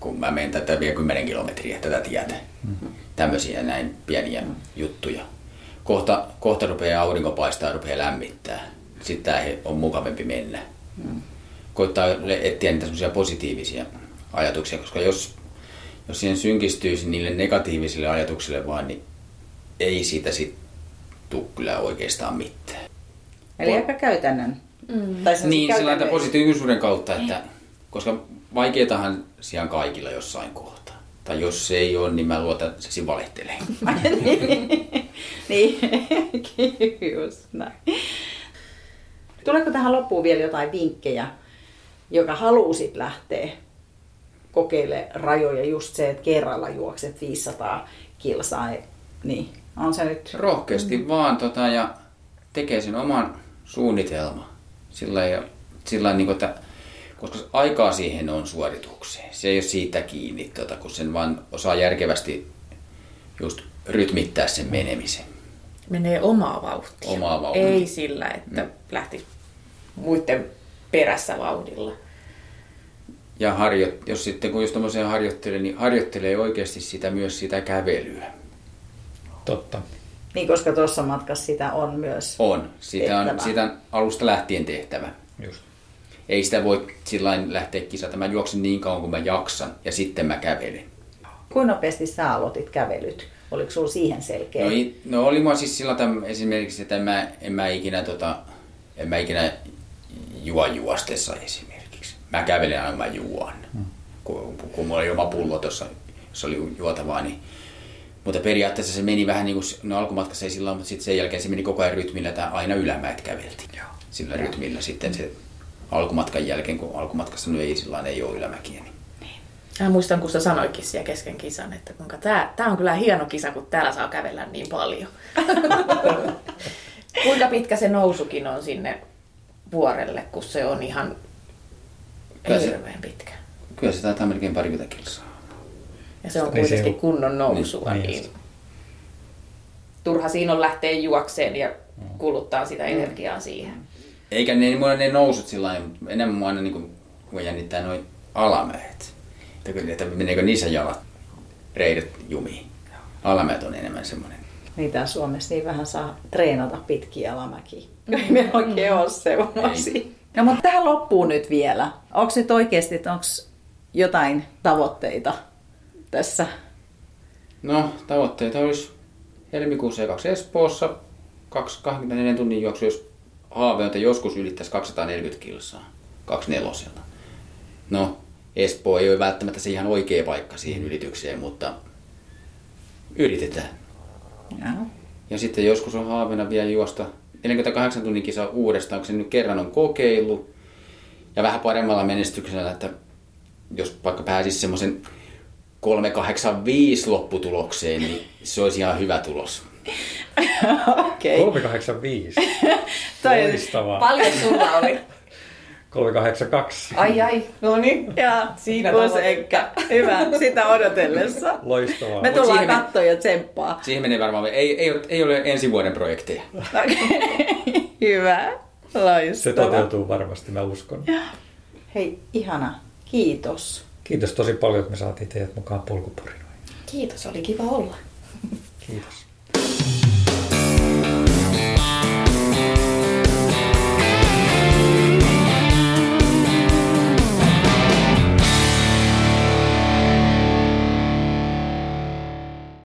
kun mä menen tätä vielä 10 kilometriä tätä tietä. Mm-hmm. Tämmöisiä näin pieniä juttuja. Kohta, kohta rupeaa aurinko paistaa ja rupeaa lämmittää. Sitten tämä on mukavampi mennä. Mm-hmm. Koittaa etsiä niitä semmoisia positiivisia ajatuksia, koska jos, jos siihen synkistyisi niille negatiivisille ajatuksille vaan, niin ei siitä sitten tule kyllä oikeastaan mitään. Eli aika käytännön. Mm. Tai niin, sellainen positiivisuuden kautta, että koska vaikeatahan siellä kaikilla jossain kohtaa. Tai jos se ei ole, niin mä luotan, että se valehtelee. niin, just näin. Tuleeko tähän loppuun vielä jotain vinkkejä, joka halusit lähteä kokeilemaan rajoja, just se, että kerralla juokset 500 kilsaa, niin on se nyt... Rohkeasti mm. vaan tota, ja tekee sen oman suunnitelman. Sillä ei, sillä niin kuin, että, koska aikaa siihen on suoritukseen. Se ei ole siitä kiinni, tota, kun sen vaan osaa järkevästi just rytmittää sen menemisen. Menee omaa vauhtia. Omaa vauhtia. Ei sillä, että mm. lähti muiden perässä vauhdilla. Ja harjo, jos sitten kun just harjoittelee, niin harjoittelee oikeasti sitä myös sitä kävelyä. Totta. Niin, koska tuossa matkassa sitä on myös On. Sitä on, sitä alusta lähtien tehtävä. Just. Ei sitä voi sillä lähteä kisata. Mä juoksen niin kauan kuin mä jaksan ja sitten mä kävelen. Kuinka nopeasti sä aloitit kävelyt? Oliko sulla siihen selkeä? No, no oli mua siis sillä tavalla esimerkiksi, että en mä, en mä ikinä, tota, en mä ikinä juo juostessa esimerkiksi. Mä kävelen aina, mä juon. Hmm. Kun, kun mulla oli oma pullo tuossa, jos oli juotavaa, niin mutta periaatteessa se meni vähän niin kuin, no alkumatkassa ei sillä mutta sitten sen jälkeen se meni koko ajan rytmillä, että aina ylämäet käveltiin. Joo. Sillä Joo. rytmillä sitten se alkumatkan jälkeen, kun alkumatkassa nyt ei sillä ei ole ylämäkiä. Niin. Mä muistan, kun sä sanoikin siellä kesken kisan, että kuinka tää, tää on kyllä hieno kisa, kun täällä saa kävellä niin paljon. kuinka pitkä se nousukin on sinne vuorelle, kun se on ihan kyllä hirveän pitkä. Kyllä se taitaa melkein parikymmentä kilsaa. Ja se on niin kuitenkin se kunnon nousua. Niin, niin, niin. Turha siinä on lähteä juokseen ja kuluttaa sitä energiaa siihen. Eikä ne, mulla ne nousut sillä lailla, enemmän mua aina niin kuin, kun jännittää noin alamäet. Että meneekö niissä jalat reidet jumiin. Alamäet on enemmän semmoinen. Niitä Suomessa niin vähän saa treenata pitkiä alamäkiä. Ei me oikein ole semmoisia. No mutta tähän loppuu nyt vielä. Onko nyt oikeasti, onko jotain tavoitteita tässä? No, tavoitteita olisi helmikuussa 2 Espoossa 24 tunnin juoksu, jos haave on, joskus ylittäisi 240 kilsaa, 24 No, Espoo ei ole välttämättä se ihan oikea paikka siihen mm. ylitykseen, mutta yritetään. Ja, ja sitten joskus on haaveena vielä juosta 48 tunnin kisa uudestaan, kun se nyt kerran on kokeillut. Ja vähän paremmalla menestyksellä, että jos vaikka pääsisi semmoisen 385 lopputulokseen, niin se olisi ihan hyvä tulos. Okei. Okay. 385. Loistavaa. Paljon sulla oli? 382. Ai ai, no niin. Ja siinä ehkä. Hyvä, sitä odotellessa. Loistavaa. Me tullaan katsoa ja tsemppaa. Siihen menee varmaan, ei, ei, ole, ei ole ensi vuoden projekteja. Okay. Hyvä, loistavaa. Se toteutuu varmasti, mä uskon. Hei, ihana. Kiitos. Kiitos tosi paljon, että me saatiin teidät mukaan polkuporinoihin. Kiitos, oli kiva olla. Kiitos.